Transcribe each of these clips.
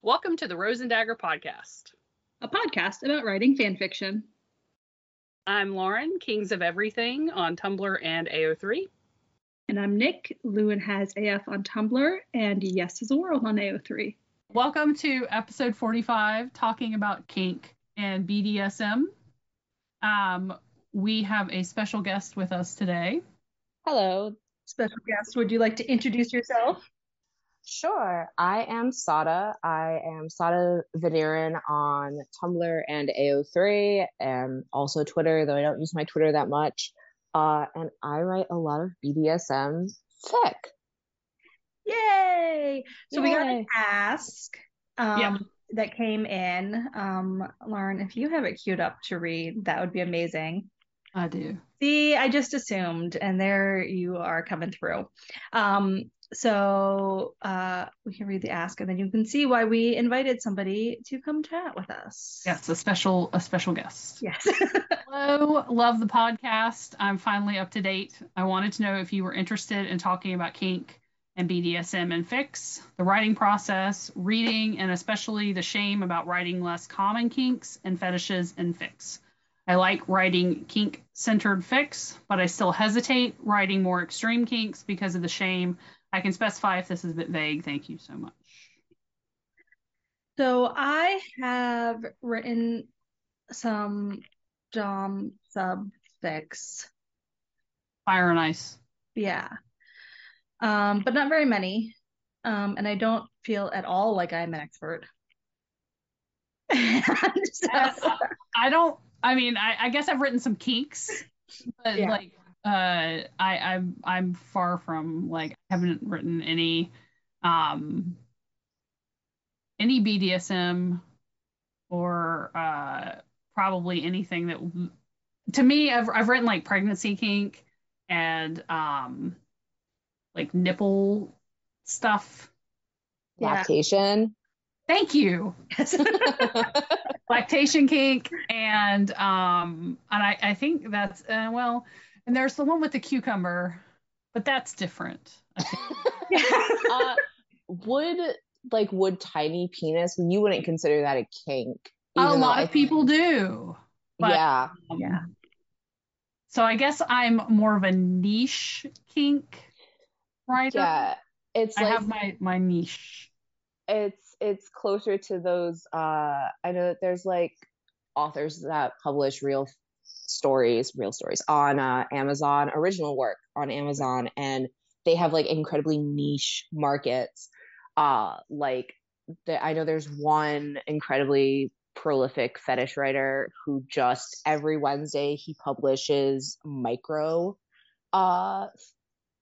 Welcome to the Rose and Dagger podcast. a podcast about writing fan fiction. I'm Lauren, Kings of Everything on Tumblr and AO3. And I'm Nick. Lewin has AF on Tumblr and Yes is a World on AO3. Welcome to episode 45, talking about kink and BDSM. Um, we have a special guest with us today. Hello. Special guest, would you like to introduce yourself? Sure. I am Sada. I am Sada Venerin on Tumblr and AO3 and also Twitter, though I don't use my Twitter that much. Uh, and I write a lot of BDSM fic. Yay! So we got an ask um, Yeah. that came in. Um, Lauren, if you have it queued up to read, that would be amazing. I do. See, I just assumed, and there you are coming through. Um, so uh, we can read the ask, and then you can see why we invited somebody to come chat with us. Yes, a special a special guest. Yes. Hello, love the podcast. I'm finally up to date. I wanted to know if you were interested in talking about kink and BDSM and fics, the writing process, reading, and especially the shame about writing less common kinks and fetishes and fics. I like writing kink centered fics, but I still hesitate writing more extreme kinks because of the shame. I can specify if this is a bit vague. Thank you so much. so I have written some Dom sub fics. Fire and ice. Yeah. Um, but not very many. Um, and I don't feel at all like I'm an expert. So- I don't. I mean, I, I guess I've written some kinks, but Yeah. like, uh, I I'm I'm far from like I haven't written any, um, any BDSM or uh probably anything that to me I've I've written like pregnancy kink and um like nipple stuff. Yeah. Lactation. Thank you. lactation kink and um and I I think that's uh, well and there's the one with the cucumber but that's different. Uh, would like would tiny penis? You wouldn't consider that a kink. A lot of people do. But, yeah. um, Yeah. So I guess I'm more of a niche kink writer. Yeah. It's I like have my my niche. it's it's closer to those uh i know that there's like authors that publish real stories real stories on uh amazon original work on amazon and they have like incredibly niche markets uh like the, i know there's one incredibly prolific fetish writer who just every wednesday he publishes micro uh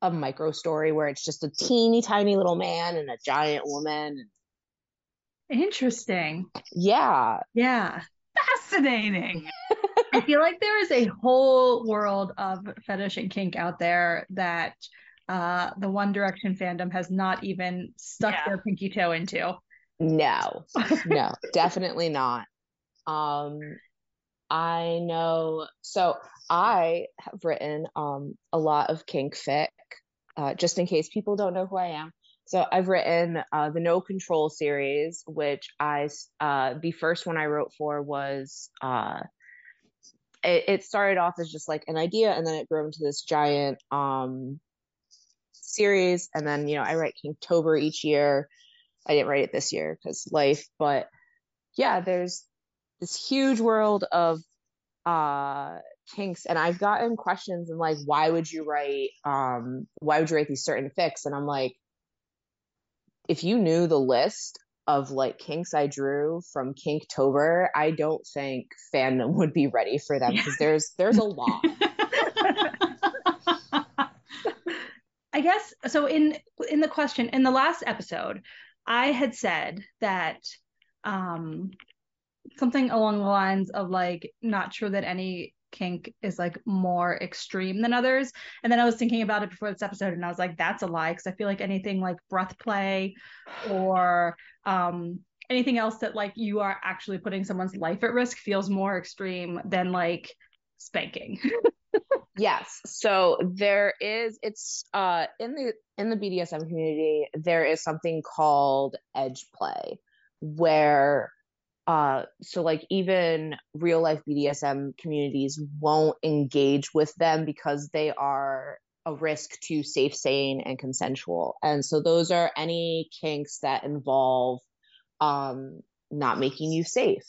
a micro story where it's just a teeny tiny little man and a giant woman Interesting. yeah Yeah. Fascinating. I feel like there is a whole world of fetish and kink out there that uh, the One Direction fandom has not even stuck Yeah. their pinky toe into. No, no, definitely not. Um, I know. So I have written um a lot of kink fic, uh, just in case people don't know who I am. So I've written uh, the No Control series, which I uh the first one I wrote for was uh it, it started off as just like an idea, and then it grew into this giant um series, and then you know I write Kinktober each year. I didn't write it this year because life, but yeah, there's this huge world of uh kinks and I've gotten questions and like why would you write um why would you write these certain fics and I'm like if you knew the list of like kinks I drew from Kinktober, I don't think fandom would be ready for them because there's there's a lot. I guess so in in the question in the last episode, I had said that um something along the lines of like not sure that any kink is like more extreme than others. And then I was thinking about it before this episode and I was like, that's a lie. Cause I feel like anything like breath play or um anything else that like you are actually putting someone's life at risk feels more extreme than like spanking. yes. So there is it's uh in the in the BDSM community there is something called edge play where uh so like even real life BDSM communities won't engage with them because they are a risk to safe, sane, and consensual. And so those are any kinks that involve um, not making you safe,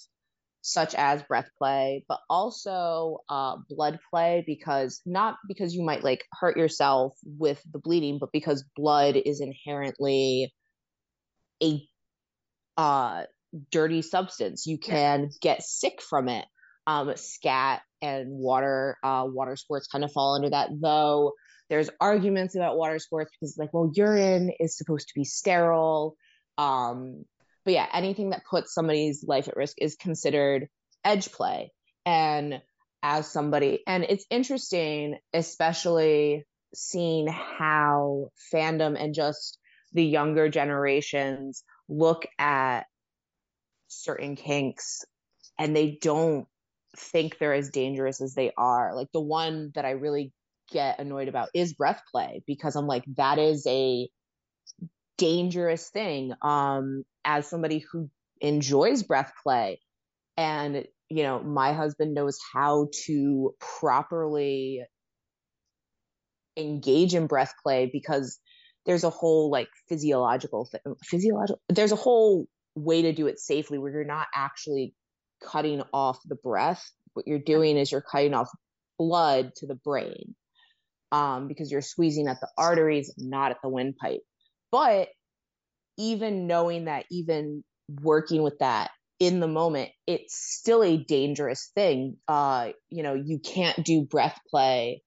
such as breath play, but also uh, blood play, because not because you might like hurt yourself with the bleeding, but because blood is inherently a uh, dirty substance. You can get sick from it. Um, scat and water, uh, water sports kind of fall under that, though there's arguments about water sports because like, well, urine is supposed to be sterile. Um, but yeah, anything that puts somebody's life at risk is considered edge play. And as somebody, and it's interesting, especially seeing how fandom and just the younger generations look at certain kinks and they don't think they're as dangerous as they are. Like the one that I really get annoyed about is breath play because I'm like, that is a dangerous thing. Um, as somebody who enjoys breath play. And you know my husband knows how to properly engage in breath play because there's a whole like physiological th- physiological there's a whole way to do it safely where you're not actually cutting off the breath. What you're doing is you're cutting off blood to the brain um, because you're squeezing at the arteries not at the windpipe but even knowing that, even working with that in the moment, it's still a dangerous thing. Uh, you know, you can't do breath play.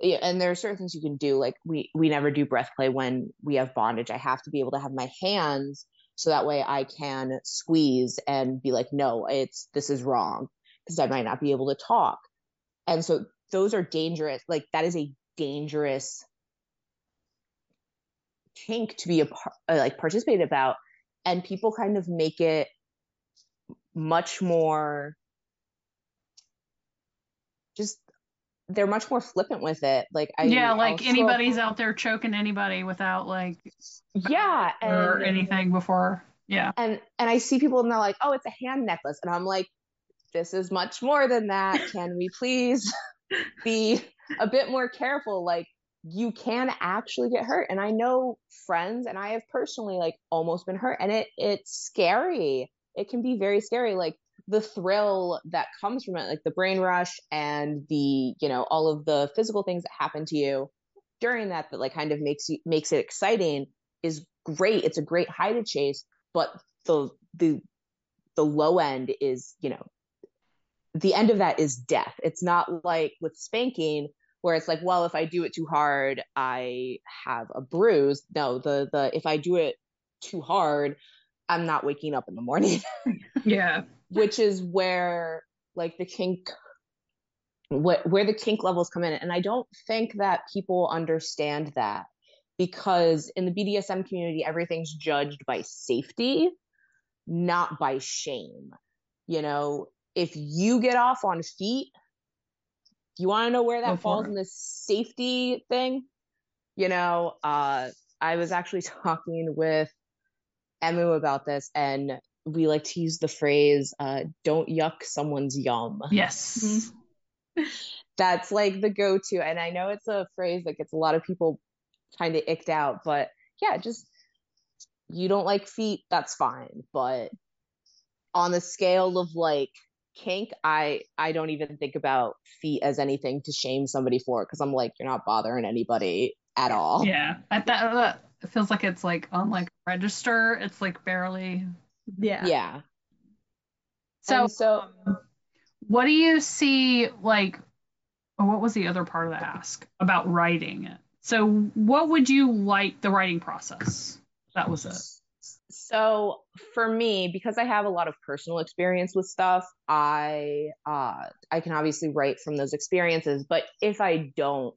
And there are certain things you can do. Like we we never do breath play when we have bondage. I have to be able to have my hands so that way I can squeeze and be like, no, it's this is wrong because I might not be able to talk. And so those are dangerous. Like that is a dangerous kink to be a part, uh, like participate about and people kind of make it much more just they're much more flippant with it. Like I, yeah like anybody's out there choking anybody without like yeah or anything before. Yeah. And and i see people and they're like oh it's a hand necklace. And i'm like this is much more than that. Can we please be a bit more careful? Like you can actually get hurt. And i know friends and i have personally like almost been hurt and it it's scary. It can be very scary like the thrill that comes from it like the brain rush and the you know all of the physical things that happen to you during that that like kind of makes you makes it exciting is great. It's a great high to chase but the the the low end is you know the end of that is death. It's not like with spanking where it's like well if i do it too hard i have a bruise. No the the if i do it too hard i'm not waking up in the morning. Yeah. Which is where like the kink what where the kink levels come in. And i don't think that people understand that because in the bdsm community everything's judged by safety not by shame. You know if you get off on feet you want to know where that falls in the safety thing? You know, uh, I was actually talking with Emu about this, and we like to use the phrase uh, "don't yuck someone's yum." Yes, that's like the go-to, and I know it's a phrase that gets a lot of people kind of icked out, but yeah, just you don't like feet, that's fine, but on the scale of like kink, I I don't even think about feet as anything to shame somebody for because I'm like, you're not bothering anybody at all. Yeah, at that, uh, it feels like it's like on like register. It's like barely. Yeah. Yeah. So so, um, what do you see like? what was the other part of the ask about writing it? So, what would you like the writing process? That was it. So for me, because I have a lot of personal experience with stuff, I uh I can obviously write from those experiences. But if I don't,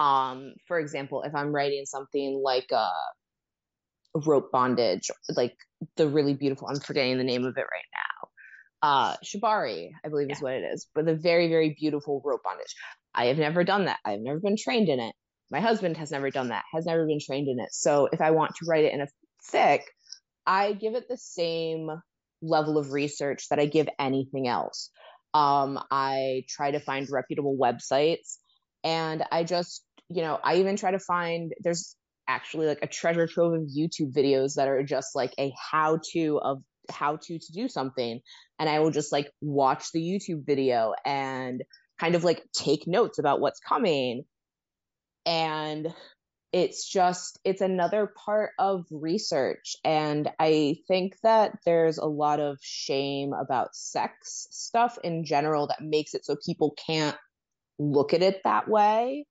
um, for example, if I'm writing something like uh rope bondage, like the really beautiful I'm forgetting the name of it right now. Uh Shibari, I believe is what it is, but the very, very beautiful rope bondage. I have never done that. I've never been trained in it. My husband has never done that, has never been trained in it. So if I want to write it in a fic, I give it the same level of research that I give anything else. Um, I try to find reputable websites and I just, you know, I even try to find there's actually like a treasure trove of YouTube videos that are just like a how to of how to to do something and I will just like watch the YouTube video and kind of like take notes about what's coming and it's just it's another part of research. And i think that there's a lot of shame about sex stuff in general that makes it so people can't look at it that way.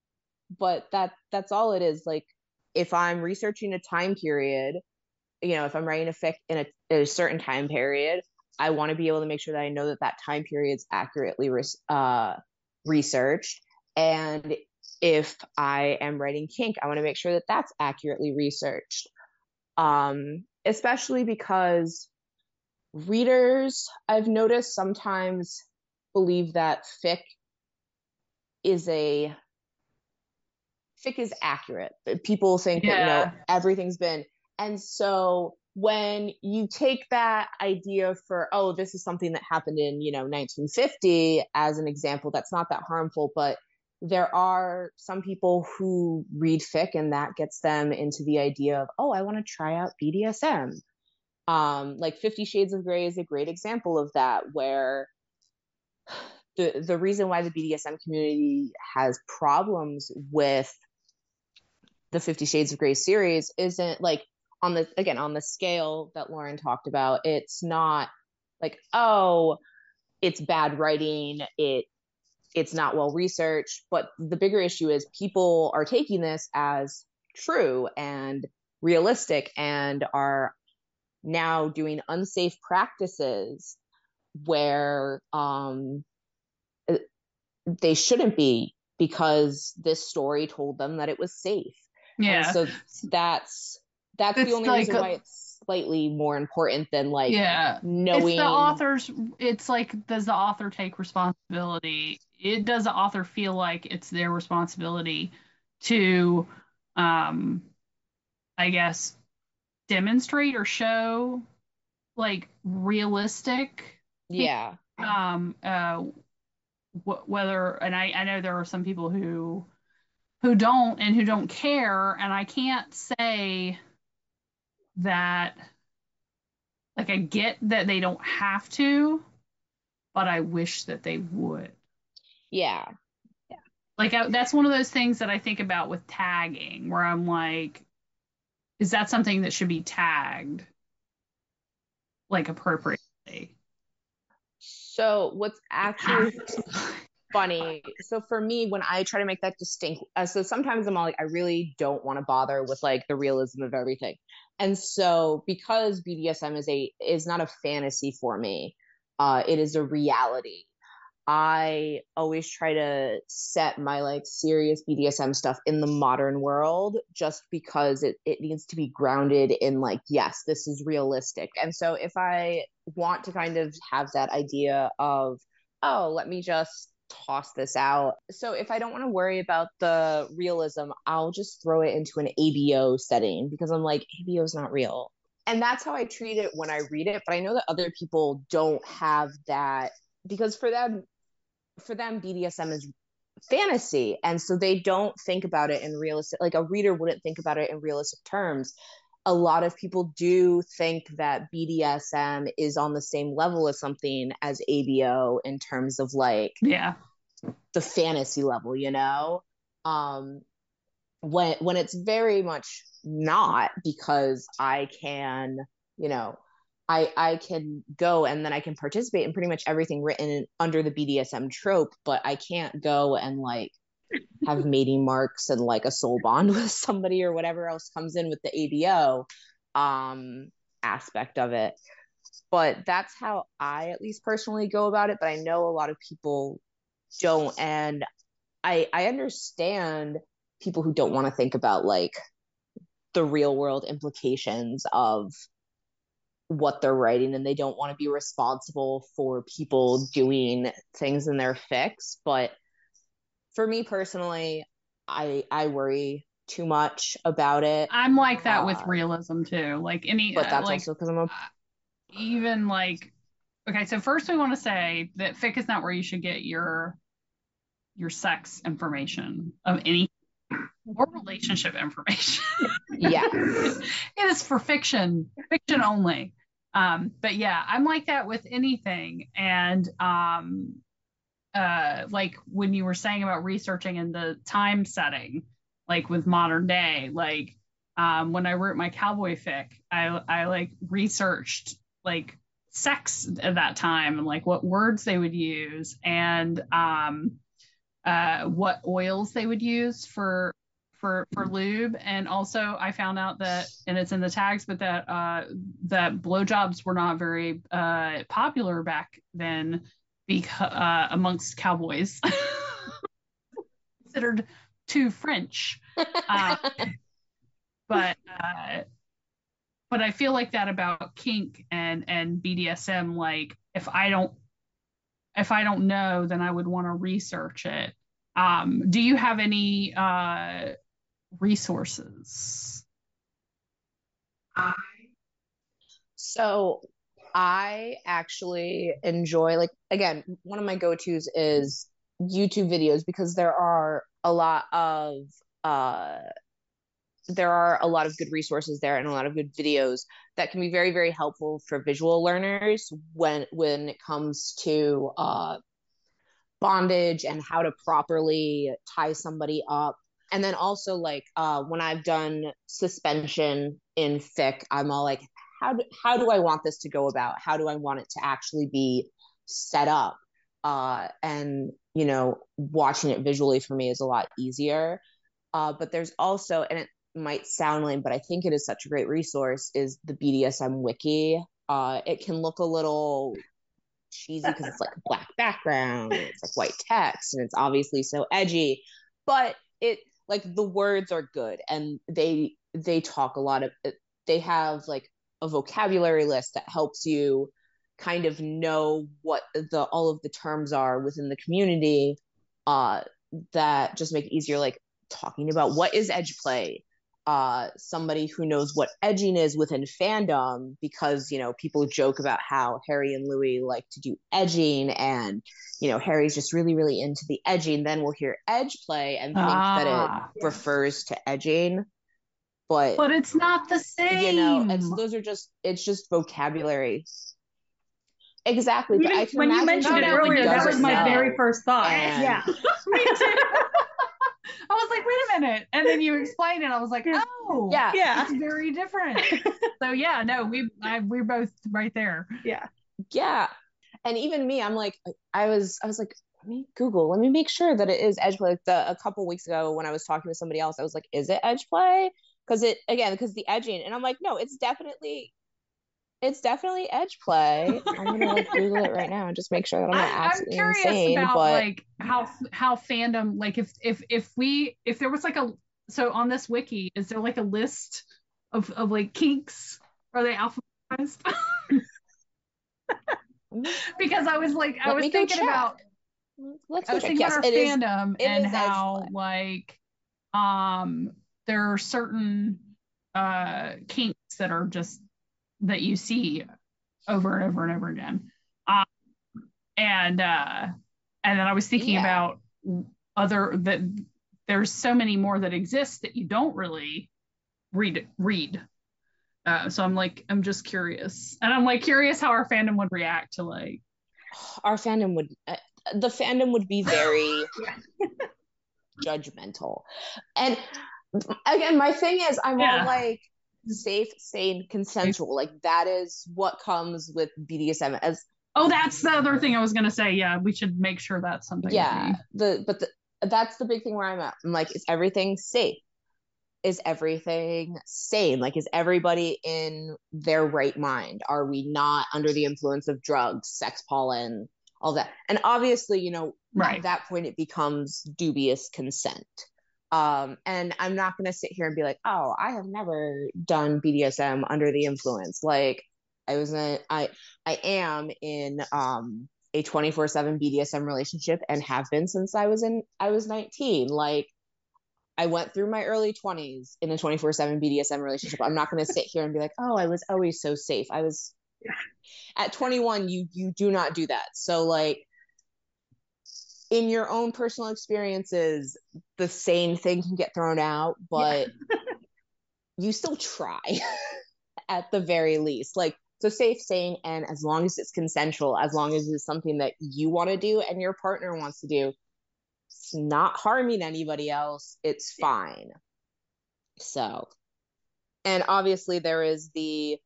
But that that's all it is. Like if i'm researching a time period you know if i'm writing a fic in a, in a certain time period i want to be able to make sure that i know that that time period's accurately uh, researched. And if I am writing kink, I want to make sure that that's accurately researched. Um, especially because readers, I've noticed sometimes believe that fic is a fic is accurate. People think yeah. that you know everything's been, and so when you take that idea for oh this is something that happened in you know 1950 as an example that's not that harmful but there are some people who read fic and that gets them into the idea of oh i want to try out bdsm um, like 50 shades of grey is a great example of that where the the reason why the bdsm community has problems with the 50 shades of grey series isn't like on the again on the scale that lauren talked about it's not like oh it's bad writing it it's not well researched. But the bigger issue is people are taking this as true and realistic and are now doing unsafe practices where um, they shouldn't be because this story told them that it was safe. Yeah. And so that's that's it's the only like reason why it's slightly more important than like yeah knowing it's the author's it's like does the author take responsibility it does the author feel like it's their responsibility to um i guess demonstrate or show like realistic yeah um uh wh- whether and i i know there are some people who who don't and who don't care and i can't say that like I get that they don't have to, but I wish that they would. Yeah. Yeah. Like I, that's one of those things that I think about with tagging where I'm like is that something that should be tagged like appropriately? So what's actually funny. So for me, when I try to make that distinct, uh, so sometimes I'm all like, I really don't want to bother with like the realism of everything. And so because BDSM is a is not a fantasy for me, uh, it is a reality. I always try to set my like serious BDSM stuff in the modern world just because it, it needs to be grounded in like, yes, this is realistic. And so if I want to kind of have that idea of, oh, let me just toss this out. So if I don't want to worry about the realism, I'll just throw it into an ABO setting because I'm like, ABO is not real. And that's how I treat it when I read it. But I know that other people don't have that because for them, for them, BDSM is fantasy. And so they don't think about it in realistic, like a reader wouldn't think about it in realistic terms a lot of people do think that BDSM is on the same level as something as ABO in terms of like yeah the fantasy level, you know? Um when when it's very much not because I can, you know, I I can go and then I can participate in pretty much everything written under the BDSM trope, but I can't go and like have mating marks and like a soul bond with somebody or whatever else comes in with the ABO. Um, aspect of it. But that's how I at least personally go about it. But I know a lot of people don't. And I I understand people who don't want to think about like the real world implications of what they're writing and they don't want to be responsible for people doing things in their fics but for me personally i i worry too much about it I'm like that with Uh, realism too. Like any, but uh, that's like also because i'm a even like okay. So first, we want to say that fic is not where you should get your your sex information of any or relationship information. yeah it is for fiction, fiction only. Um, but yeah, I'm like that with anything. And um, uh, like when you were saying about researching in the time setting, like with modern day, like um, when I wrote my cowboy fic, I I like researched like sex at that time and like what words they would use and um, uh, what oils they would use for for for lube. And also i found out that and it's in the tags but that uh that blowjobs were not very uh popular back then because uh amongst cowboys. Considered too french. Uh, but uh but i feel like that about kink and and bdsm like if i don't if i don't know then i would want to research it. Um do you have any uh resources. So I actually enjoy like again, one of my go-tos is YouTube videos because there are a lot of uh there are a lot of good resources there and a lot of good videos that can be very very helpful for visual learners when when it comes to uh bondage and how to properly tie somebody up and then also like uh when I've done suspension in fic I'm all like how do, how do I want this to go about? How do I want it to actually be set up? Uh, and you know, watching it visually for me is a lot easier. Uh, but there's also, and it might sound lame, but I think it is such a great resource. Is the BDSM wiki? Uh, it can look a little cheesy because it's like black background, it's like white text, and it's obviously so edgy. But it like the words are good, and they they talk a lot of. They have like a vocabulary list that helps you kind of know what the all of the terms are within the community uh that just make it easier like talking about what is edge play uh somebody who knows what edging is within fandom because you know people joke about how harry and louis like to do edging and you know harry's just really really into the edging then we'll hear edge play and think that Ah. it refers to edging but but it's not the same you know it's those are just it's just vocabulary exactly but Even i can when you mentioned it earlier, that was my now. very first thought. And- yeah. Me too. I was like, wait a minute. And then you explained it. I was like, oh, yeah Yeah. it's very different. so yeah, no, we I, we're both right there. Yeah. yeah and even me i'm like i was i was like let me google let me make sure that it is edge play like the, a couple weeks ago when i was talking with somebody else i was like is it edge play because it again because the edging and i'm like no it's definitely it's definitely edge play i'm gonna like google it right now and just make sure that i'm not I, I'm curious insane about but like how how fandom like if if if we if there was like a so on this wiki is there like a list of of like kinks are they alphabetized because I was like I Let was thinking check. about let's I go was check. thinking yes about our it is fandom it and is how like um there are certain uh kinks that are just that you see over and over and over again. Um and uh and then I was thinking Yeah. about other that there's so many more that exist that you don't really read read. Uh, so I'm like I'm just curious, and I'm like curious how our fandom would react to like our fandom would uh, the fandom would be very judgmental and again my thing is i'm Yeah. all like safe sane consensual like that is what comes with bdsm as Oh, that's the other thing I was gonna say. Yeah, we should make sure that's something. yeah the but the, that's the big thing where i'm at i'm like is everything safe is everything sane? Like, is everybody in their right mind? Are we not under the influence of drugs, sex pollen, all that? And obviously, you know, Right. at that point, it becomes dubious consent. Um, and I'm not going to sit here and be like, oh, I have never done BDSM under the influence. Like, I was in, I, I am in, um, a 24 7 BDSM relationship and have been since I was in, I was 19. Like, I went through my early 20s in a 24 7 BDSM relationship. I'm not going to sit here and be like, oh, I was always so safe. I was at 21, you, you do not do that. So, like, in your own personal experiences, the same thing can get thrown out, but you still try at the very least. Like, so safe, saying, and as long as it's consensual, as long as it's something that you want to do and your partner wants to do, it's not harming anybody else, it's fine. So, and obviously, there is the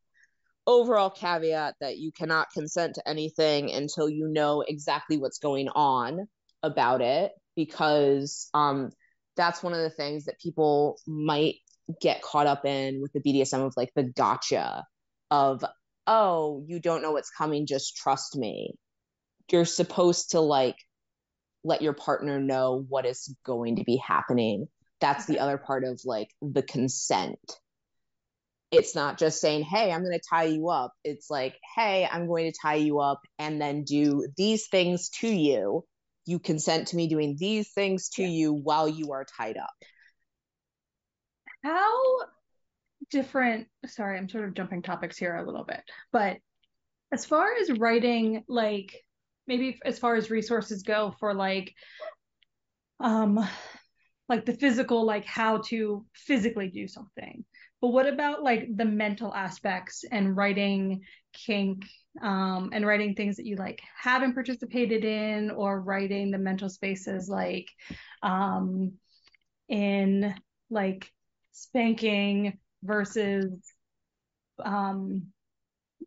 overall caveat that you cannot consent to anything until you know exactly what's going on about it because um that's one of the things that people might get caught up in with the BDSM of like the gotcha of oh you don't know what's coming just trust me. You're supposed to like let your partner know what is going to be happening. That's the other part of like the consent. It's not just saying hey i'm going to tie you up. It's like hey i'm going to tie you up and then do these things to you you consent to me doing these things to you while you are tied up How different, sorry, I'm sort of jumping topics here a little bit, but as far as writing, like maybe as far as resources go for like, um, like the physical, like how to physically do something. But what about like the mental aspects and writing kink um, and writing things that you like haven't participated in or writing the mental spaces like um, in like spanking versus um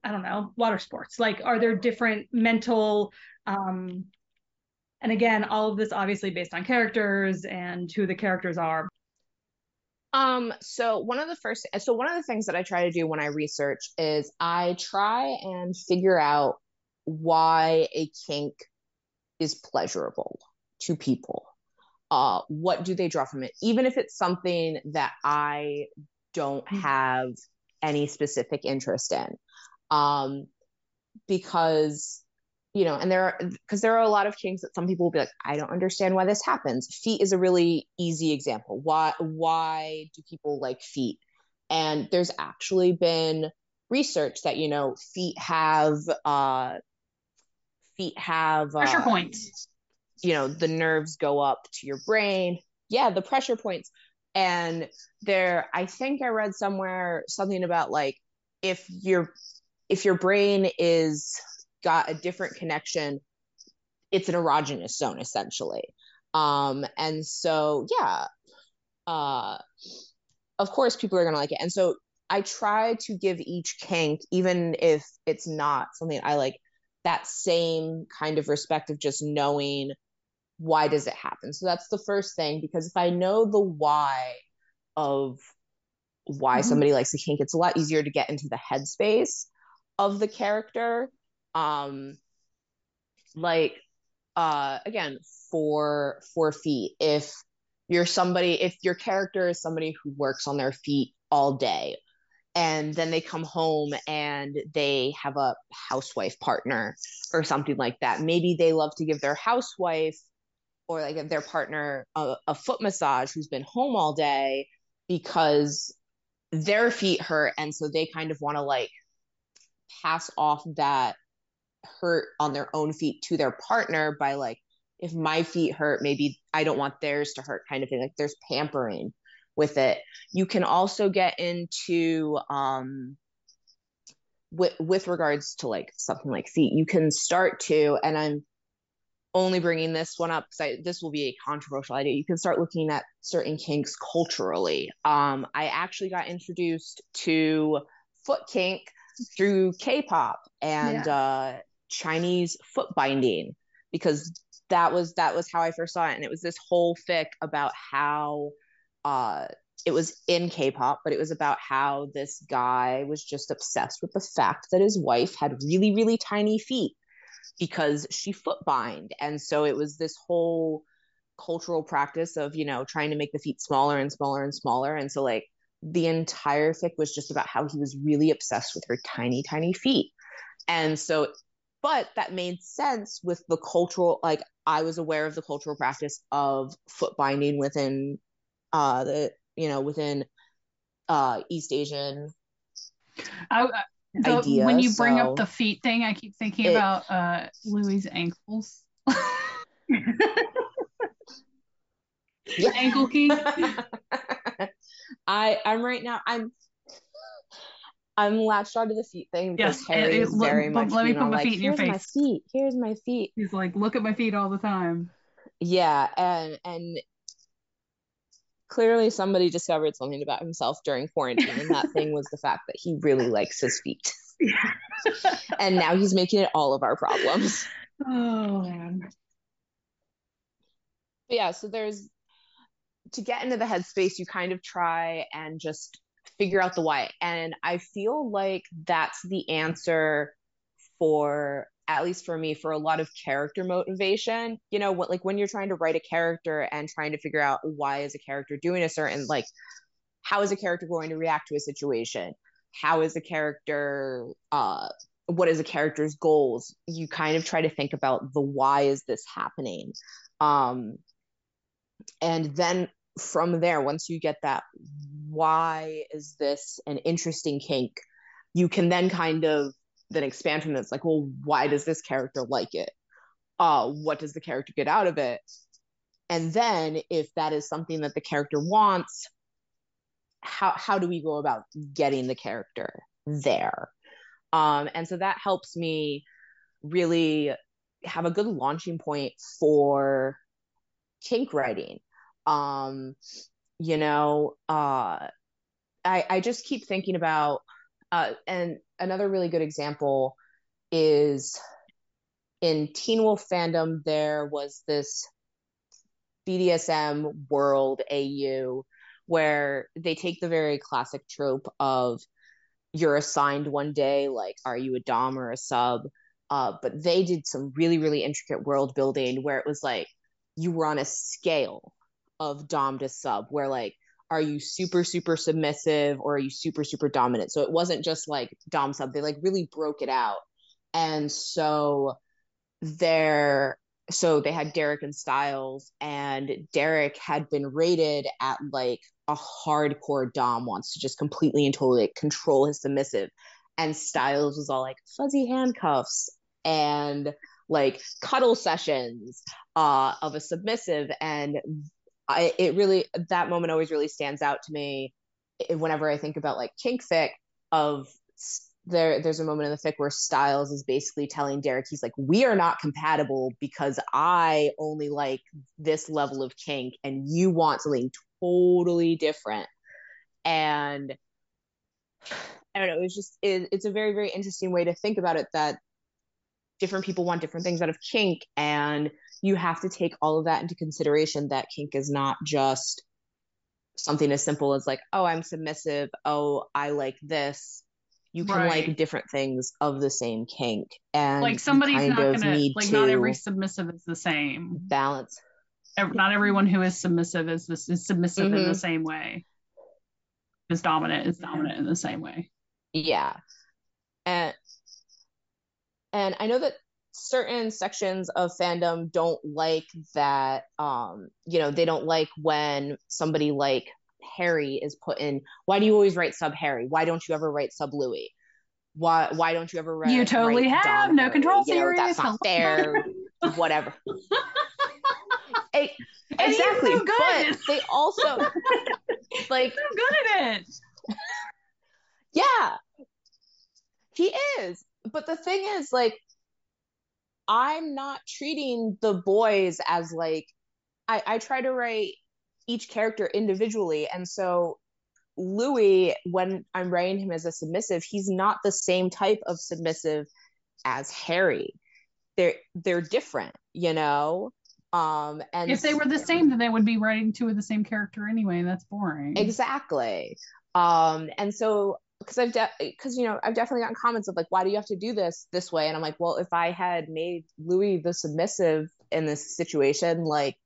i don't know water sports? Like are there different mental um and again all of this obviously based on characters and who the characters are um so one of the first so one of the things that i try to do when i research is i try and figure out why a kink is pleasurable to people. Uh what do they draw from it? Even if it's something that i don't have any specific interest in. Um because you know and there are because there are a lot of kinks that some people will be like i don't understand why this happens. Feet is a really easy example. Why why do people like feet? And there's actually been research that you know feet have uh feet have Pressure uh, points. you know the nerves go up to your brain. Yeah the pressure points. And there i think i read somewhere something about like if your if your brain is got a different connection. It's an erogenous zone essentially. Um and so yeah uh of course people are gonna like it. And so i try to give each kink even if it's not something i like that same kind of respect of just knowing why does it happen. So that's the first thing because if i know the why of why Mhm. somebody likes a kink it's a lot easier to get into the headspace of the character um like uh again for for feet. If you're somebody if your character is somebody who works on their feet all day and then they come home and they have a housewife partner or something like that maybe they love to give their housewife or like their partner a, a foot massage who's been home all day because their feet hurt and so they kind of want to like pass off that hurt on their own feet to their partner by like if my feet hurt maybe i don't want theirs to hurt kind of thing. Like there's pampering with it. You can also get into um with with regards to like something like feet you can start to and i'm only bringing this one up because this will be a controversial idea. You can start looking at certain kinks culturally. Um i actually got introduced to foot kink through k-pop and uh chinese foot binding because that was that was how i first saw it and it was this whole fic about how uh it was in K-pop, but it was about how this guy was just obsessed with the fact that his wife had really, really tiny feet because she foot bind. And so it was this whole cultural practice of, you know, trying to make the feet smaller and smaller and smaller. And so like the entire fic was just about how he was really obsessed with her tiny, tiny feet. And so, but that made sense with the cultural, like I was aware of the cultural practice of foot binding within uh the you know within uh east asian I, the, idea, when you bring so up the feet thing, I keep thinking it- about uh, Louis' ankles. Ankle kink. i i'm right now i'm i'm latched onto the feet thing Yes, harry it- is look, very much let me you know, put my like, feet in your here's my feet here's my feet. He's like, look at my feet all the time. yeah and and clearly somebody discovered something about himself during quarantine and that thing was the fact that he really likes his feet. And now he's making it all of our problems. Oh man. But yeah, so there's to get into the headspace, you kind of try and just figure out the why. And I feel like that's the answer for at least for me for a lot of character motivation. You know, what like when you're trying to write a character and trying to figure out why is a character doing a certain like how is a character going to react to a situation? How is a character uh what is a character's goals? You kind of try to think about the why is this happening? Um and then from there once you get that why is this an interesting kink? you can then kind of then expand from this like well why does this character like it? Uh what does the character get out of it? And then if that is something that the character wants how how do we go about getting the character there? Um and so that helps me really have a good launching point for kink writing um you know uh i i just keep thinking about uh and another really good example is in teen wolf fandom there was this bdsm world au where they take the very classic trope of you're assigned one day like are you a dom or a sub? Uh, but they did some really really intricate world building where it was like you were on a scale of dom to sub where like are you super super submissive or are you super super dominant? So it wasn't just like dom sub they like really broke it out. And so there so they had derek and stiles and derek had been rated at like a hardcore dom wants to just completely and totally like, control his submissive. And stiles was all like fuzzy handcuffs and like cuddle sessions uh of a submissive. And I it really that moment always really stands out to me eh, whenever I think about like kink fic of there there's a moment in the fic where Stiles is basically telling Derek he's like we are not compatible because I only like this level of kink and you want something totally different. And I don't know it's just it, it's a very very interesting way to think about it that different people want different things out of kink and you have to take all of that into consideration that kink is not just something as simple as like oh i'm submissive oh i like this you can Right. like different things of the same kink and like somebody's not gonna need like not every submissive is the same. balance Not everyone who is submissive is this is submissive in the Mhm. same way. Is dominant is dominant in the same way. yeah and and i know that certain sections of fandom don't like that um you know they don't like when somebody like harry is put in why do you always write sub harry why don't you ever write sub louis why why don't you ever write You totally write have Dom no Harry? control you know, theory. that's not fair whatever exactly so good. but they also like so good at it. Yeah, he is. But the thing is, like, I'm not treating the boys as like I, I try to write each character individually. And so Louis, when I'm writing him as a submissive, he's not the same type of submissive as Harry. They're they're different, you know? Um, and if they were the same, then they would be writing two of the same character anyway, that's boring. Exactly. Um, and so because I've because de- you know I've definitely gotten comments of like, why do you have to do this this way? And I'm like, well, if I had made Louis the submissive in this situation, like,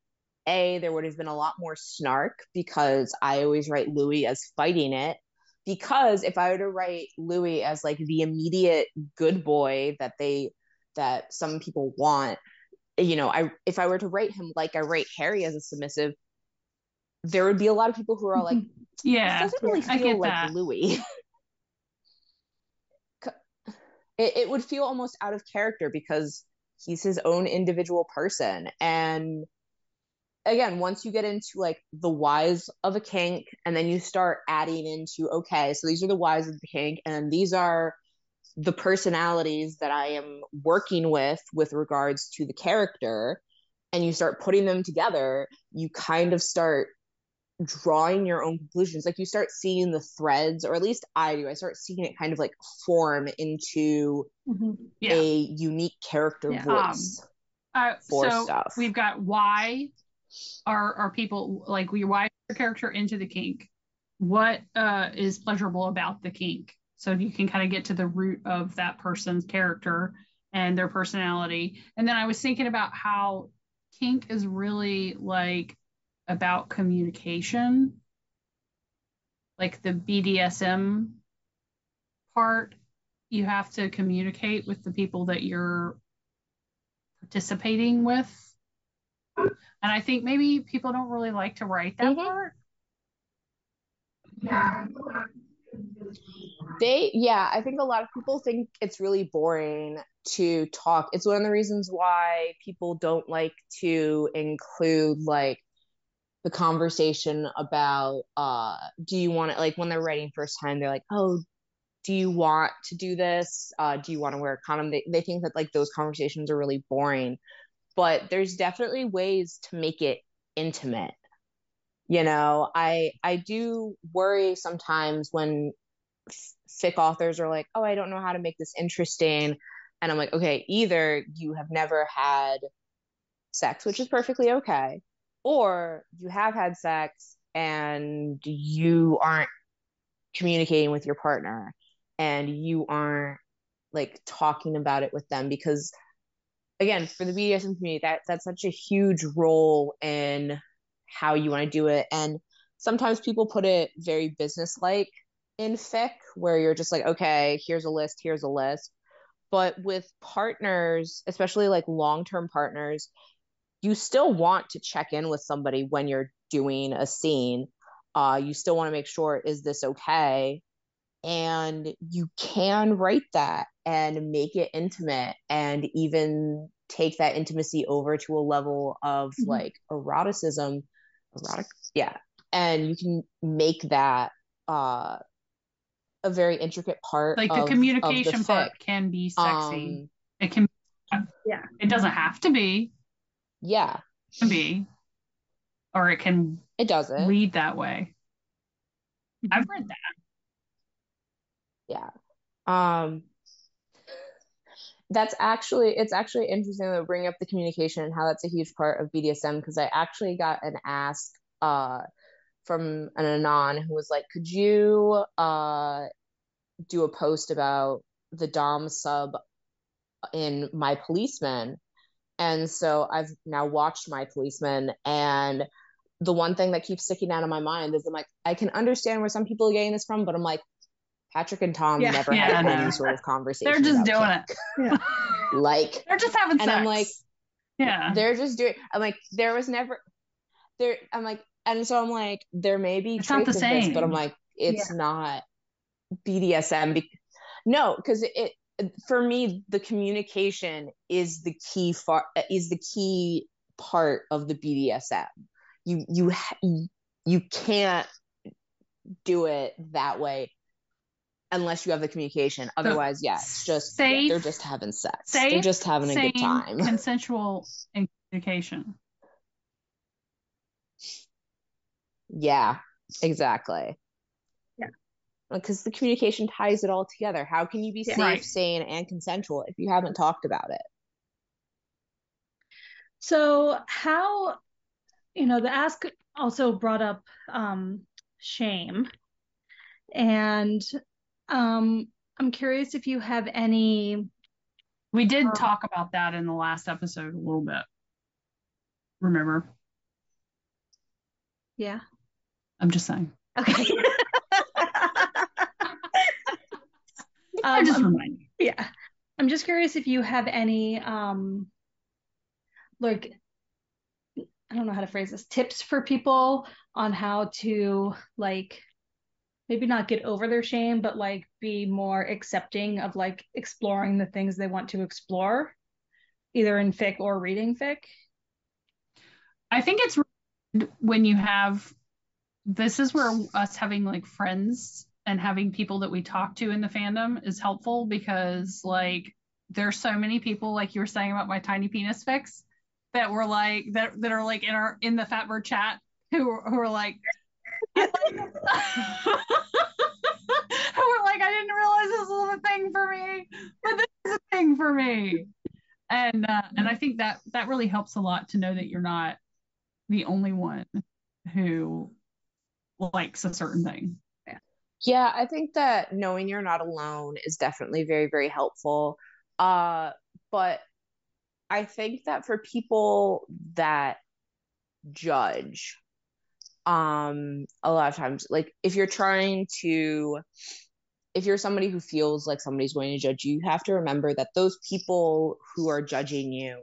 a there would have been a lot more snark because I always write Louis as fighting it. Because if I were to write Louis as like the immediate good boy that they that some people want, you know, I if I were to write him like I write Harry as a submissive, there would be a lot of people who are like, yeah, doesn't really I feel get like that. Louis. it, it would feel almost out of character because he's his own individual person. And again, once you get into like the whys of a kink, and then you start adding into, okay, so these are the whys of the kink, and these are the personalities that I am working with with regards to the character, and you start putting them together, you kind of start drawing your own conclusions. Like you start seeing the threads, or at least I do. I start seeing it kind of like form into Mm-hmm. Yeah. a unique character Yeah. voice Uh, for so stuff. we've got why are are people like we why your character into the kink? What uh is pleasurable about the kink? So you can kind of get to the root of that person's character and their personality. And then I was thinking about how kink is really like about communication. Like the BDSM part, you have to communicate with the people that you're participating with. And I think maybe people don't really like to write that Mhm. part. they yeah i think a lot of people think it's really boring to talk it's one of the reasons why people don't like to include like the conversation about uh do you want to like when they're writing first time they're like oh do you want to do this? Uh do you want to wear a condom? They, they think that like those conversations are really boring but there's definitely ways to make it intimate. You know i i do worry sometimes when fic authors are like oh i don't know how to make this interesting and i'm like okay either you have never had sex which is perfectly okay or you have had sex and you aren't communicating with your partner and you aren't like talking about it with them because again for the BDSM community that that's such a huge role in how you want to do it. And sometimes people put it very business like in fic where you're just like okay here's a list here's a list. But with partners especially like long-term partners you still want to check in with somebody when you're doing a scene uh, you still want to make sure is this okay and you can write that and make it intimate and even take that intimacy over to a level of Mhm. like eroticism erotic yeah and you can make that uh a very intricate part Like of, the of communication the part can be sexy. um it can Yeah. It doesn't have to be. Yeah It can be. Or it can it doesn't lead that way. I've read that. yeah um that's actually it's actually interesting to bring up the communication and how that's a huge part of bdsm because i actually got an ask uh from an anon who was like could you uh do a post about the dom sub in my policeman and so i've now watched my policeman and the one thing that keeps sticking out of my mind is i'm like i can understand where some people are getting this from but i'm like patrick and tom Yeah. never Yeah, had no. any sort of conversation They're just doing it. like They're just having And sex. I'm like, yeah. they're just doing i'm like there was never there i'm like and so i'm like there may be It's not the of this but i'm like it's not bdsm be- no because it for me the communication is the key far is the key part of the bdsm you you you can't do it that way unless you have the communication otherwise yeah it's just safe- they're just having sex they're just having a good time Consensual and communication. Yeah, exactly. Yeah. Because the communication ties it all together. How can you be Yeah. safe, Right. sane, and consensual if you haven't talked about it? So how you know the ask also brought up um shame and um I'm curious if you have any We did Uh, talk about that in the last episode a little bit. Remember? yeah I'm just saying. okay um, just remind yeah. I'm just curious if you have any um like I don't know how to phrase this tips for people on how to like maybe not get over their shame but like be more accepting of like exploring the things they want to explore either in fic or reading fic? I think it's when you have this is where us having like friends and having people that we talk to in the fandom is helpful because like there's so many people like you were saying about my tiny penis fics that were like that that are like in our in the fatbird chat who who are like who were like I didn't realize this was a thing for me but this is a thing for me and uh, and I think that that really helps a lot to know that you're not the only one who likes a certain thing. Yeah, I think that knowing you're not alone is definitely very, very helpful. Uh, but I think that for people that judge, um, a lot of times, like if you're trying to, if you're somebody who feels like somebody's going to judge you, you have to remember that those people who are judging you,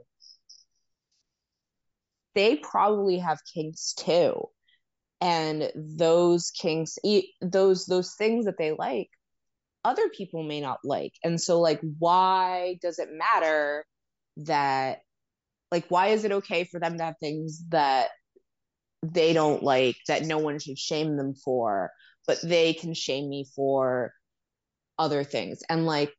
they probably have kinks too and those kinks those those things that they like other people may not like. And so like why does it matter that like why is it okay for them to have things that they don't like that no one should shame them for but they can shame me for other things? And like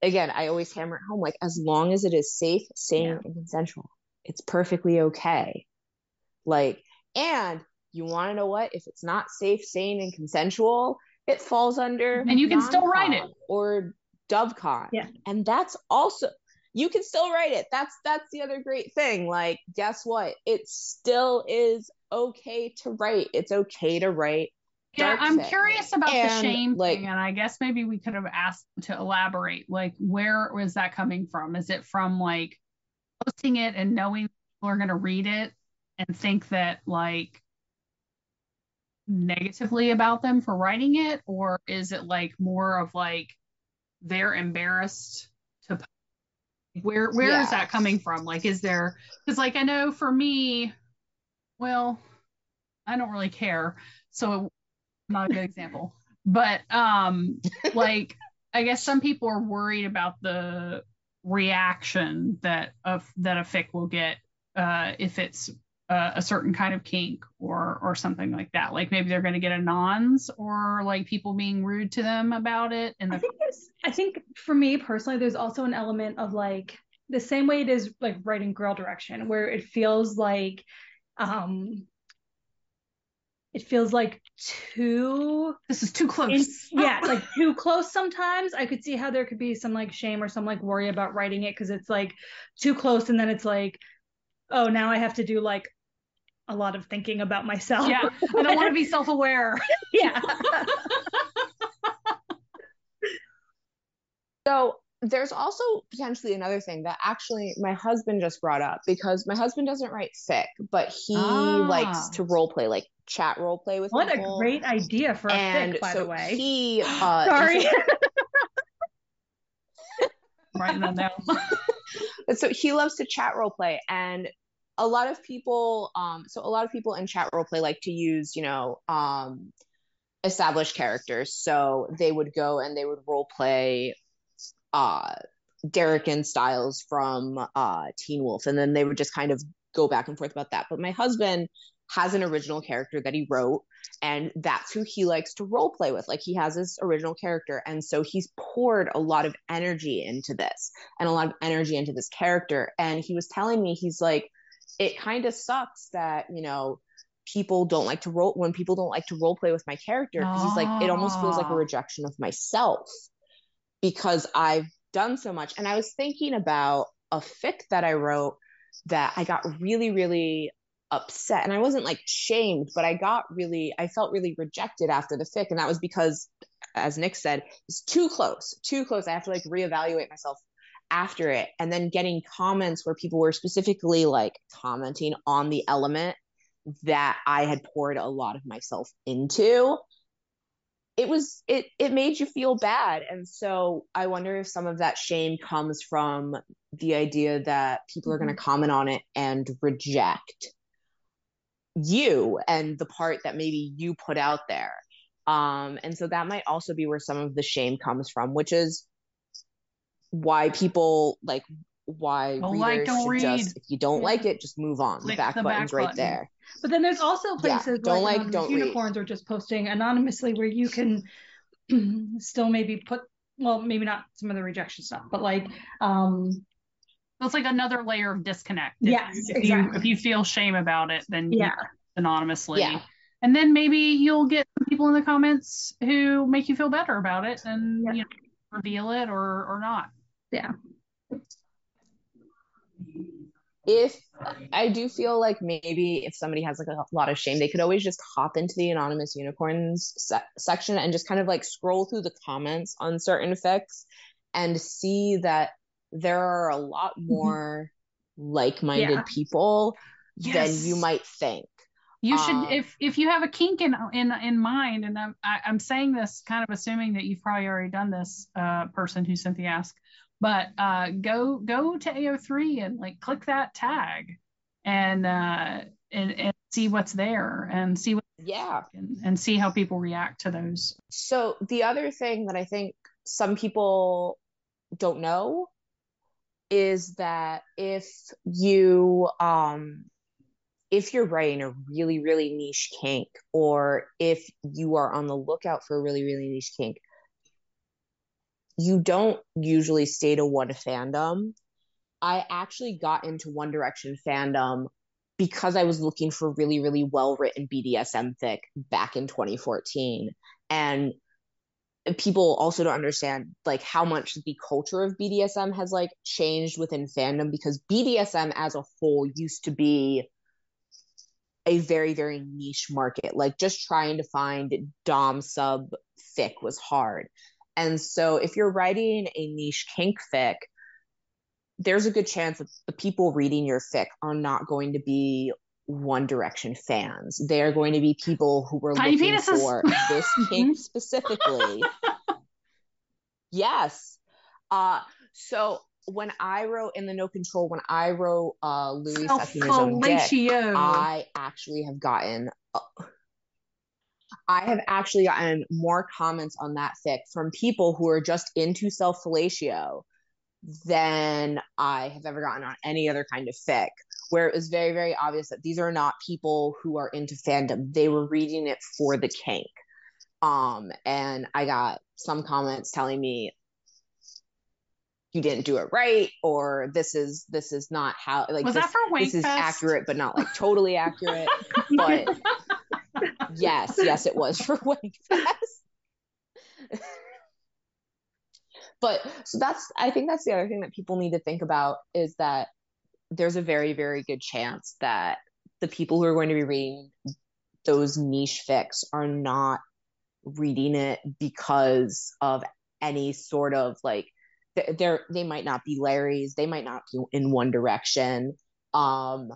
again i always hammer it home like as long as it is safe sane Yeah. and consensual it's perfectly okay. Like and you want to know what if it's not safe sane and consensual it falls under And you can still write it. or dubcon Yeah. and that's also you can still write it that's that's the other great thing like guess what it still is okay to write it's okay to write Yeah, I'm curious about the And, shame like- thing, and I guess maybe we could have asked to elaborate. Like, where was that coming from? Is it from like posting it and knowing people are going to read it and think that like negatively about them for writing it, or is it like more of like they're embarrassed to? Where where is that coming from? Like, is there because like I know for me, well, I don't really care, so not a good example. But um, like I guess some people are worried about the reaction that of that a fic will get uh, if it's uh, a certain kind of kink or or something like that. Like maybe they're going to get a nons or like people being rude to them about it. And I think there's I think for me personally, there's also an element of like the same way it is like writing girl direction, where it feels like um it feels like too this is too close. yeah, like too close sometimes. I could see how there could be some like shame or some like worry about writing it because it's like too close and then it's like, oh now I have to do like a lot of thinking about myself. yeah, I don't want to be self-aware. yeah. So there's also potentially another thing that actually my husband just brought up because my husband doesn't write fic, but he Ah. likes to role play, like chat role play with What a great idea for a and fic, by so the way. he uh Sorry. Writing that down. So he loves to chat role play and a lot of people um so a lot of people in chat role play like to use you know um established characters. So they would go and they would role play uh Derek and Stiles from uh Teen Wolf and then they would just kind of go back and forth about that. But my husband has an original character that he wrote and that's who he likes to role play with. Like he has his original character and so he's poured a lot of energy into this and a lot of energy into this character. And he was telling me he's like it kind of sucks that you know people don't like to role when people don't like to role play with my character because he's like it almost feels like a Ah. rejection of myself because I've done so much and I was thinking about a fic that I wrote that I got really, really upset. And I wasn't like shamed, but I got really, I felt really rejected after the fic. And that was because, as Nick said, it's too close, too close. I have to like reevaluate myself after it. And then getting comments where people were specifically like commenting on the element that I had poured a lot of myself into it was it it made you feel bad and so i wonder if some of that shame comes from the idea that people are going to mm-hmm. comment on it and reject you and the part that maybe you put out there um and so that might also be where some of the shame comes from which is why people like why don't readers like, don't should read. just if you don't yeah. like it just move on Click the back the button's back right button. there but then there's also places yeah, don't like, like don't unicorns read. are just posting anonymously where you can still maybe put well maybe not some of the rejection stuff but like um so it's like another layer of disconnect if, yes if exactly. you if you feel shame about it then yeah anonymously yeah and then maybe you'll get people in the comments who make you feel better about it and yeah. you know, reveal it or or not yeah if I do feel like maybe if somebody has like a lot of shame, they could always just hop into the anonymous unicorns se- section and just kind of like scroll through the comments on certain fics and see that there are a lot mm-hmm. more like-minded yeah. people yes. than you might think. You should, um, if if you have a kink in in in mind, and I'm I, am i am saying this kind of assuming that you've probably already done this, uh, person who sent the ask but uh, go go to AO3 and like click that tag and uh, and, and see what's there and see what yeah and, and see how people react to those. So the other thing that I think some people don't know is that if you um if you're writing a really really niche kink or if you are on the lookout for a really really niche kink you don't usually stay to one fandom. I actually got into One Direction fandom because I was looking for really, really well written BDSM fic back in 2014. And people also don't understand like how much the culture of BDSM has like changed within fandom because BDSM as a whole used to be a very, very niche market. Like just trying to find Dom sub fic was hard. And so if you're writing a niche kink fic, there's a good chance that the people reading your fic are not going to be One Direction fans. They are going to be people who were Tiny looking penises. for this kink specifically. yes. Uh, so when I wrote in the No Control, when I wrote uh, Louis sucking his own dick, I actually have gotten. Uh, I have actually gotten more comments on that fic from people who are just into self fellatio than I have ever gotten on any other kind of fic, where it was very, very obvious that these are not people who are into fandom. They were reading it for the kink. Um, and I got some comments telling me you didn't do it right or this is this is not how like was this, that for this is accurate but not like totally accurate but yes, yes, it was for Wedding Fest. but so that's I think that's the other thing that people need to think about is that there's a very, very good chance that the people who are going to be reading those niche fics are not reading it because of any sort of like they're they might not be Larry's, they might not be in one direction. Um,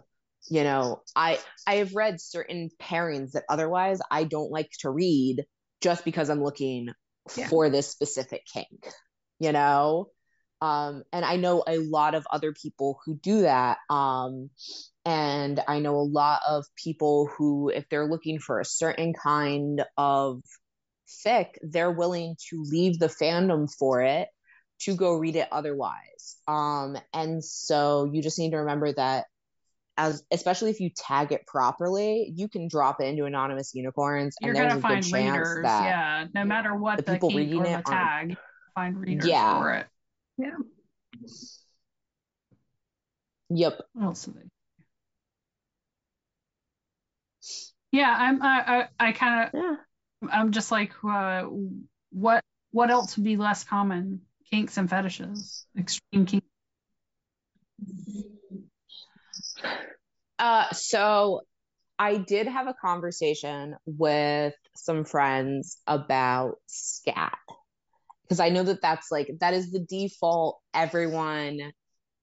you know i i have read certain pairings that otherwise i don't like to read just because i'm looking yeah. for this specific kink you know um and i know a lot of other people who do that um and i know a lot of people who if they're looking for a certain kind of fic they're willing to leave the fandom for it to go read it otherwise um and so you just need to remember that as especially if you tag it properly, you can drop it into anonymous unicorns, You're and there's gonna a find good chance readers, that yeah. No matter what the the, people reading it the tag, find readers Yeah. for it. Yeah. Yep. What else are they? Yeah, I'm. I. I, I kind of. Yeah. I'm just like, uh, what? What else would be less common? Kinks and fetishes, extreme kinks. Uh, so I did have a conversation with some friends about scat because I know that that's like that is the default. Everyone,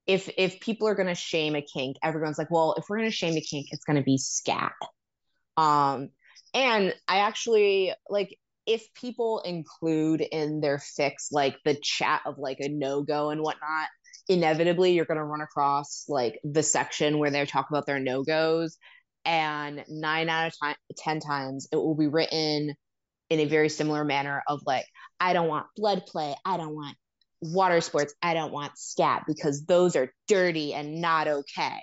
if if people are gonna shame a kink, everyone's like, well, if we're gonna shame a kink, it's gonna be scat. Um, and I actually like if people include in their fics like the chat of like a no go and whatnot, inevitably you're gonna run across like the section where they talk about their no goes, and nine out of time, ten times it will be written in a very similar manner of like, I don't want blood play, I don't want water sports, I don't want scat because those are dirty and not okay.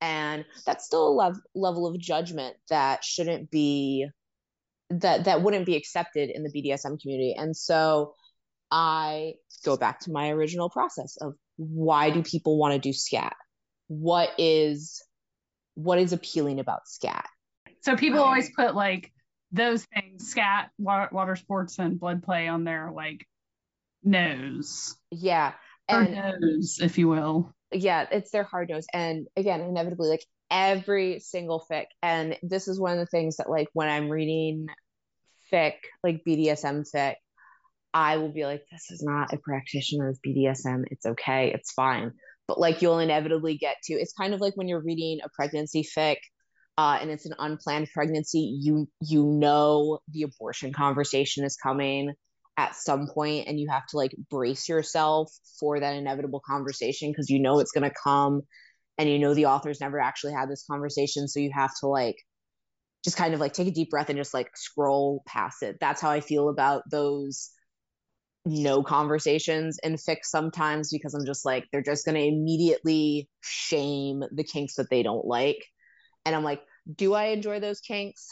And that's still a lev- level of judgment that shouldn't be that that wouldn't be accepted in the BDSM community. And so I go back to my original process of why do people want to do scat what is what is appealing about scat so people always put like those things scat water, water sports and blood play on their like nose yeah and or nose if you will yeah, it's their hard nose. And again, inevitably, like every single fic. And this is one of the things that, like, when I'm reading fic, like BDSM fic, I will be like, this is not a practitioner of BDSM. It's okay. It's fine. But like, you'll inevitably get to it's kind of like when you're reading a pregnancy fic. Uh, and it's an unplanned pregnancy, you you know the abortion conversation is coming at some point and you have to like brace yourself for that inevitable conversation because you know it's going to come and you know the authors never actually had this conversation so you have to like just kind of like take a deep breath and just like scroll past it that's how i feel about those no conversations in fic sometimes because i'm just like they're just going to immediately shame the kinks that they don't like and i'm like do i enjoy those kinks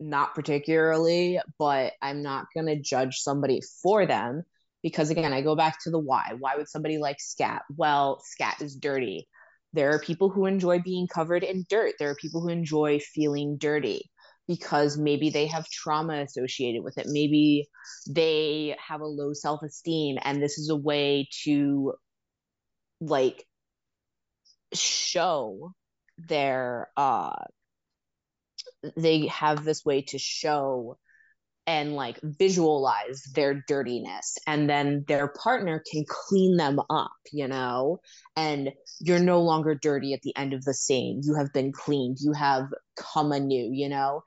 not particularly, but I'm not going to judge somebody for them because, again, I go back to the why. Why would somebody like scat? Well, scat is dirty. There are people who enjoy being covered in dirt. There are people who enjoy feeling dirty because maybe they have trauma associated with it. Maybe they have a low self esteem, and this is a way to like show their uh they have this way to show and like visualize their dirtiness and then their partner can clean them up you know? And you're no longer dirty at the end of the scene. You have been cleaned. You have come anew you know?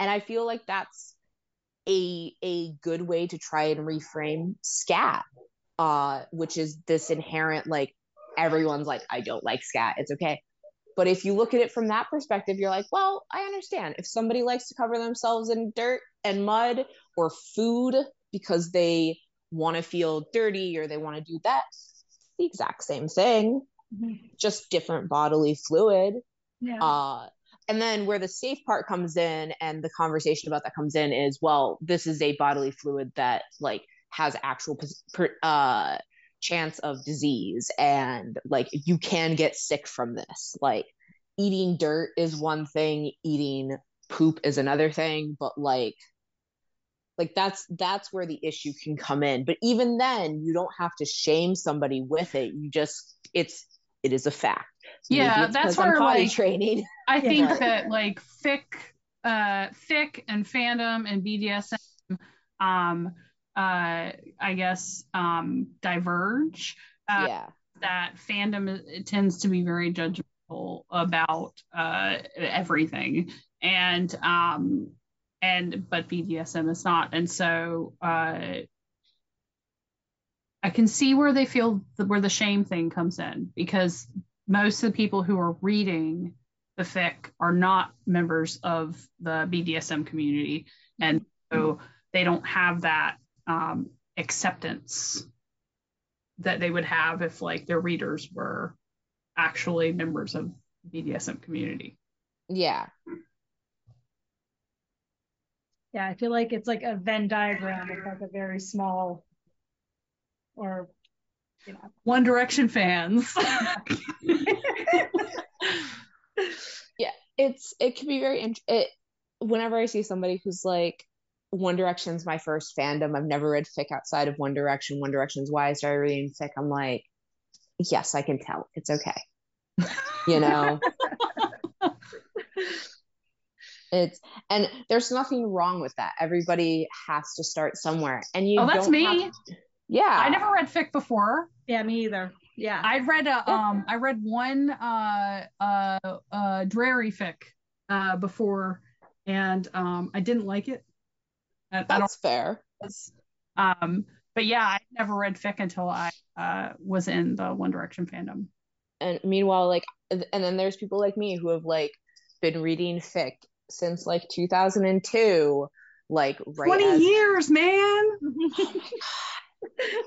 And i feel like that's a a good way to try and reframe scat uh which is this inherent like everyone's like i don't like scat. It's okay but if you look at it from that perspective, you're like, well, I understand. If somebody likes to cover themselves in dirt and mud or food because they want to feel dirty or they want to do that, the exact same thing, mm-hmm. just different bodily fluid. Yeah. Uh, and then where the safe part comes in and the conversation about that comes in is, well, this is a bodily fluid that like has actual uh, chance of disease and like you can get sick from this. Like eating dirt is one thing eating poop is another thing but like like that's that's where the issue can come in. But even then you don't have to shame somebody with it. You just it's it is a fact. Yeah that's where like training. I think that like fic uh fic and fandom and bdsm um uh, I guess, um, diverge. Uh, yeah. That fandom tends to be very judgmental about uh, everything, and um, and but BDSM is not, and so uh, I can see where they feel the, where the shame thing comes in because most of the people who are reading the fic are not members of the BDSM community, and so they don't have that um, acceptance that they would have if like their readers were actually members of the BDSM community. Yeah. Yeah, I feel like it's like a Venn diagram. It's like a very small or you know. One Direction fans. yeah, it's it can be very int- it whenever I see somebody who's like one Direction's my first fandom. I've never read fic outside of One Direction. One Direction's why I started reading fic. I'm like, yes, I can tell. It's okay. you know it's and there's nothing wrong with that everybody has to start somewhere and you oh, that's don't me. have- yeah I never read fic before. Yeah, me either. Yeah. I read a um I read one uh uh uh Drarry fic uh before and um I didn't like it. That's fair um but yeah, I never read fic until I uh was in the One Direction fandom. and meanwhile like and then there's people like me who have like been reading fic since like 2002 like right 20 as- years, man.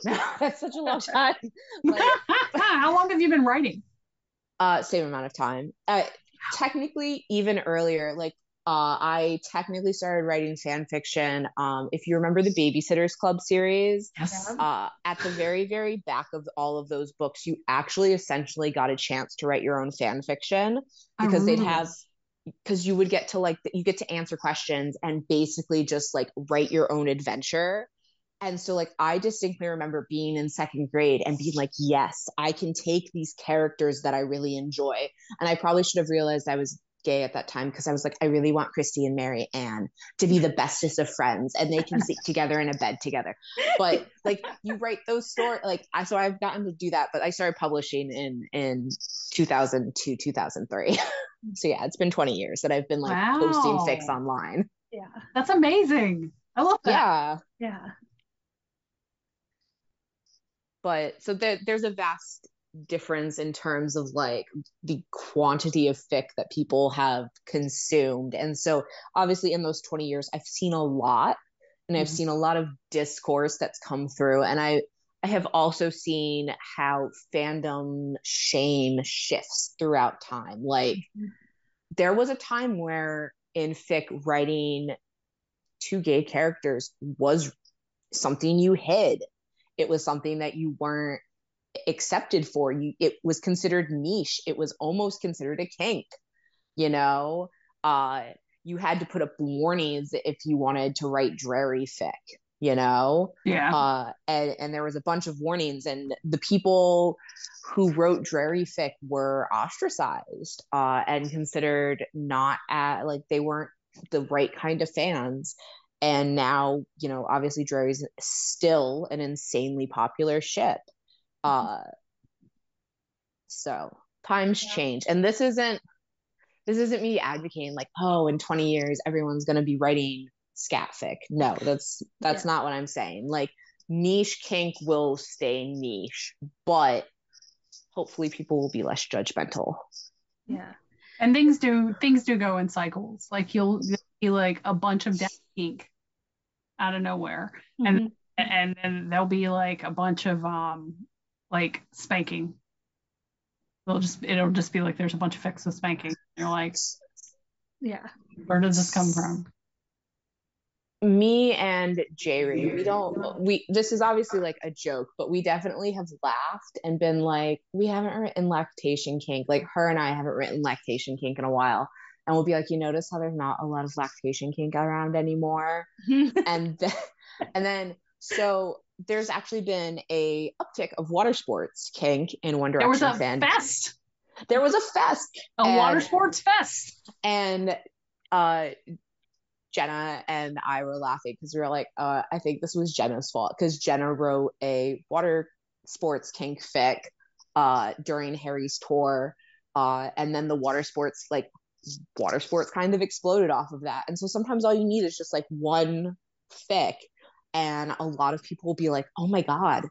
that's such a long time like How long have you been writing? uh same amount of time uh technically even earlier like uh i technically started writing fan fiction um if you remember the babysitters club series Yes. uh at the very very back of all of those books you actually essentially got a chance to write your own fan fiction because they'd have because you would get to like you get to answer questions and basically just like write your own adventure. And so like i distinctly remember being in second grade and being like yes i can take these characters that i really enjoy. And i probably should have realized i was gay at that time because i was like i really want Kristy and mary ann to be the bestest of friends and they can sleep together in a bed together but like you write those stories like i so i've gotten to do that but i started publishing in in 2002 2003 so yeah it's been 20 years that i've been like posting Wow. fics online yeah. That's amazing. I love that. yeah Yeah. but so there, there's a vast difference in terms of like the quantity of fic that people have consumed and so obviously in those 20 years i've seen a lot and i've Mhm. seen a lot of discourse that's come through and i i have also seen how fandom shame shifts throughout time like Mhm. there was a time where in fic writing two gay characters was something you hid it was something that you weren't accepted for you it was considered niche it was almost considered a kink you know? Uh you had to put up warnings if you wanted to write Drarry fic you know? Yeah. uh and and there was a bunch of warnings and the people who wrote Drarry fic were ostracized uh and considered not at like they weren't the right kind of fans. And now you know obviously Drarry is still an insanely popular ship uh so times Yeah. change and this isn't this isn't me advocating like oh in 20 years everyone's going to be writing scat fic no that's that's not what i'm saying like niche kink will stay niche but hopefully people will be less judgmental Yeah. and things do things do go in cycles. Like you'll, you'll see like a bunch of death kink out of nowhere. And- Mhm. and then there'll be like a bunch of um like spanking. It'll just it'll just be like there's a bunch of fics of spanking. You're like, yeah. where does this come from? me and Jerry, we don't we this is obviously like a joke, but we definitely have laughed and been like, we haven't written lactation kink. Like her and I haven't written lactation kink in a while. And we'll be like, you notice how there's not a lot of lactation kink around anymore? and then, and then so there's actually been a uptick of water sports kink in One There was a fan. fest, There was a fest a water sports fest. and uh Jenna and I were laughing because we were like, uh, I think this was Jenna's fault because Jenna wrote a water sports kink fic uh during Harry's tour. Uh and then the water sports like water sports kind of exploded off of that. And so sometimes all you need is just like one fic and a lot of people will be like, Oh my god,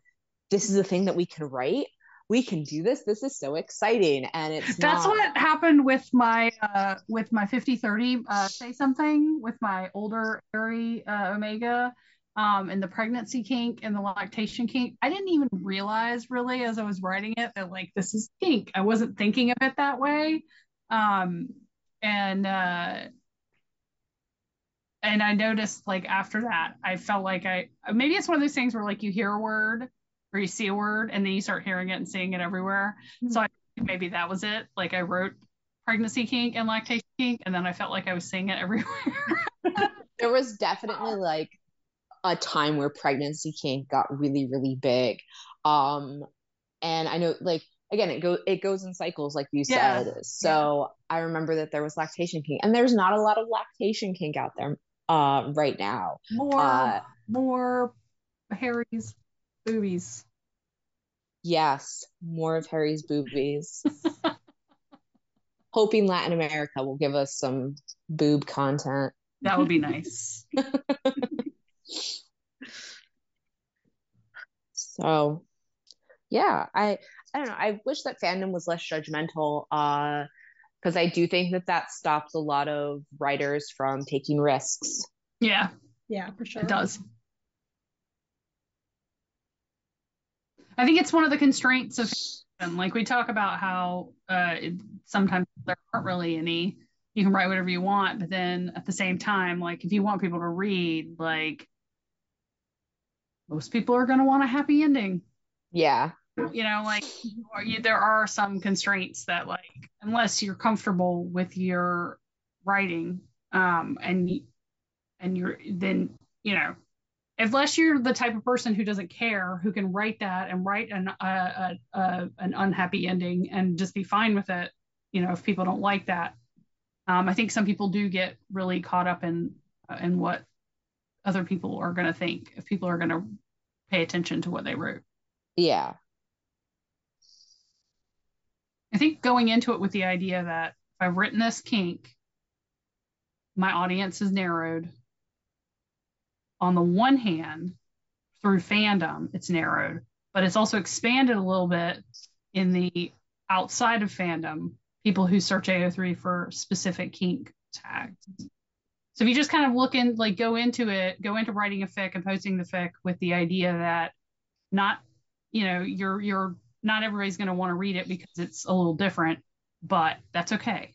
this is the thing that we can write. We can do this. This is so exciting. And it's That's not- what happened with my uh with my 50-30 uh say something with my older Harry uh, Omega um and the pregnancy kink and the lactation kink. I didn't even realize really as I was writing it that like this is kink. I wasn't thinking of it that way. Um and uh and I noticed like after that I felt like I maybe it's one of those things where like you hear a word or you see a word and then you start hearing it and seeing it everywhere. So I maybe that was it. Like I wrote pregnancy kink and lactation kink, and then I felt like I was seeing it everywhere. there was definitely like a time where pregnancy kink got really really big um and i know like again it goes it goes in cycles like you Yeah. said so i remember that there was lactation kink and there's not a lot of lactation kink out there uh, right now More, Uh, more Harry's boobies. yes more of harry's boobies hoping latin america will give us some boob content That would be nice. So yeah, I I don't know. I wish that fandom was less judgmental uh because I do think that that stops a lot of writers from taking risks. Yeah, Yeah, for sure. it does. I think it's one of the constraints of fiction. like we talk about how uh, it, sometimes there aren't really any. You can write whatever you want, but then at the same time, like if you want people to read, like most people are going to want a happy ending. Yeah. You know like you, there are some constraints that like unless you're comfortable with your writing um and and you're then you know unless you're the type of person who doesn't care who can write that and write an uh, uh, an unhappy ending and just be fine with it you know if people don't like that um i think some people do get really caught up in in what other people are going to think if people are going to pay attention to what they wrote Yeah. I think going into it with the idea that if I've written this kink, my audience is narrowed. On the one hand, through fandom, it's narrowed, but it's also expanded a little bit in the outside of fandom, people who search AO3 for specific kink tags. So if you just kind of look in, like go into it, go into writing a fic and posting the fic with the idea that not, you know, you're you're not everybody's going to want to read it because it's a little different, but that's okay.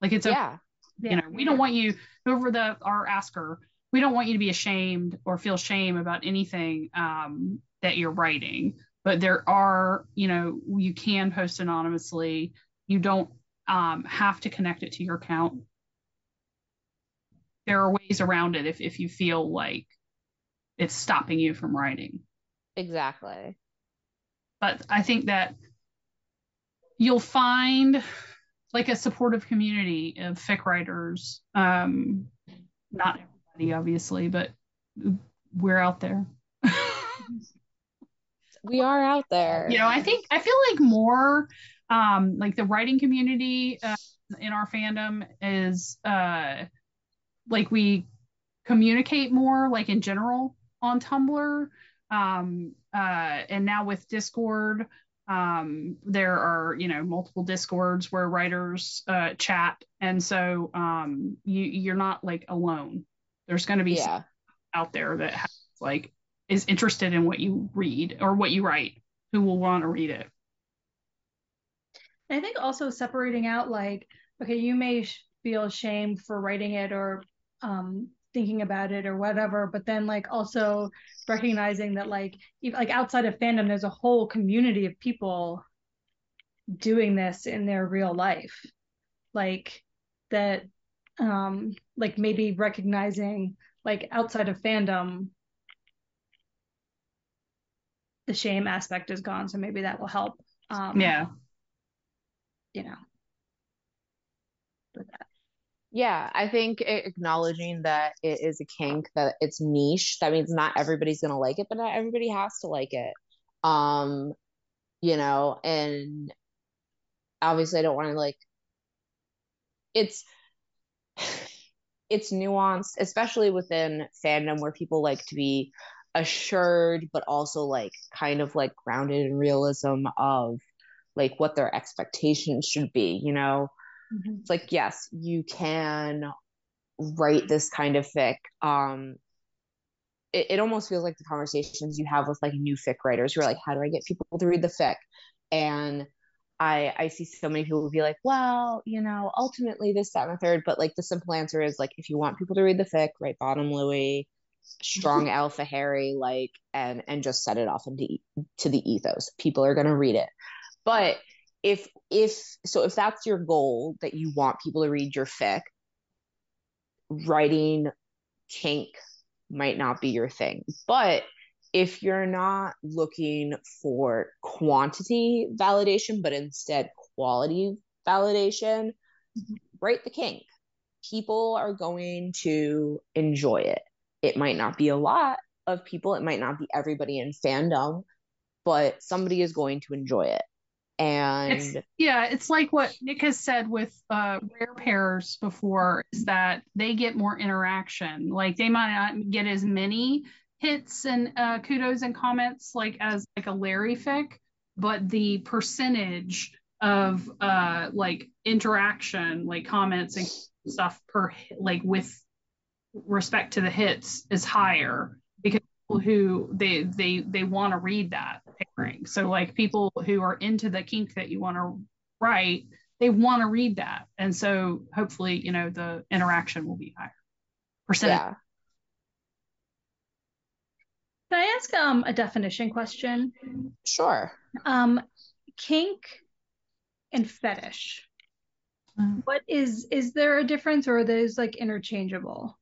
Like it's okay Yeah. you know we don't want you whoever the our asker we don't want you to be ashamed or feel shame about anything um, that you're writing but there are you know you can post anonymously you don't um, have to connect it to your account there are ways around it if, if you feel like it's stopping you from writing Exactly. But I think that you'll find like a supportive community of fic writers. Um, not everybody, obviously, but we're out there. We are out there. you know, I think I feel like more um, like the writing community uh, in our fandom is uh, like we communicate more, like in general on Tumblr. Um, uh, and now with Discord, um, there are you know multiple Discords where writers uh, chat, and so um, you you're not like alone. There's going to be yeah. out there that has, like is interested in what you read or what you write, who will want to read it. I think also separating out like, okay, you may feel shame for writing it or um, thinking about it or whatever, but then like also recognizing that like even, like outside of fandom, there's a whole community of people doing this in their real life, like that, um, like maybe recognizing like outside of fandom, the shame aspect is gone, so maybe that will help. Um, Yeah. you know, with that. Yeah, I think acknowledging that it is a kink, that it's niche, that means not everybody's gonna like it, but not everybody has to like it. Um, you know, and obviously I don't want to like it's it's nuanced, especially within fandom where people like to be assured, but also like kind of like grounded in realism of like what their expectations should be, you know? It's like yes you can write this kind of fic um it, it almost feels like the conversations you have with like new fic writers who are like how do i get people to read the fic? And i i see so many people be like well you know ultimately this that and the third but like the simple answer is like if you want people to read the fic write bottom louis strong alpha harry like and and just set it off into to the ethos. People are going to read it. But if if so if that's your goal that you want people to read your fic writing kink might not be your thing but if you're not looking for quantity validation, but instead quality validation, write the kink. People are going to enjoy it. It might not be a lot of people, it might not be everybody in fandom, but somebody is going to enjoy it. And It's, yeah, it's like what Nick has said with uh, rare pairs before is that they get more interaction. Like they might not get as many hits and uh, kudos and comments like as like a Larry fic, but the percentage of uh, like interaction, like comments and stuff per like with respect to the hits is higher because people who they they they want to read that pairing. So like people who are into the kink that you want to write, they want to read that, and so hopefully you know the interaction will be higher. Percentage. yeah. Can I ask um a definition question? Sure. Um, kink and fetish. Um, What is is there a difference or are those like interchangeable?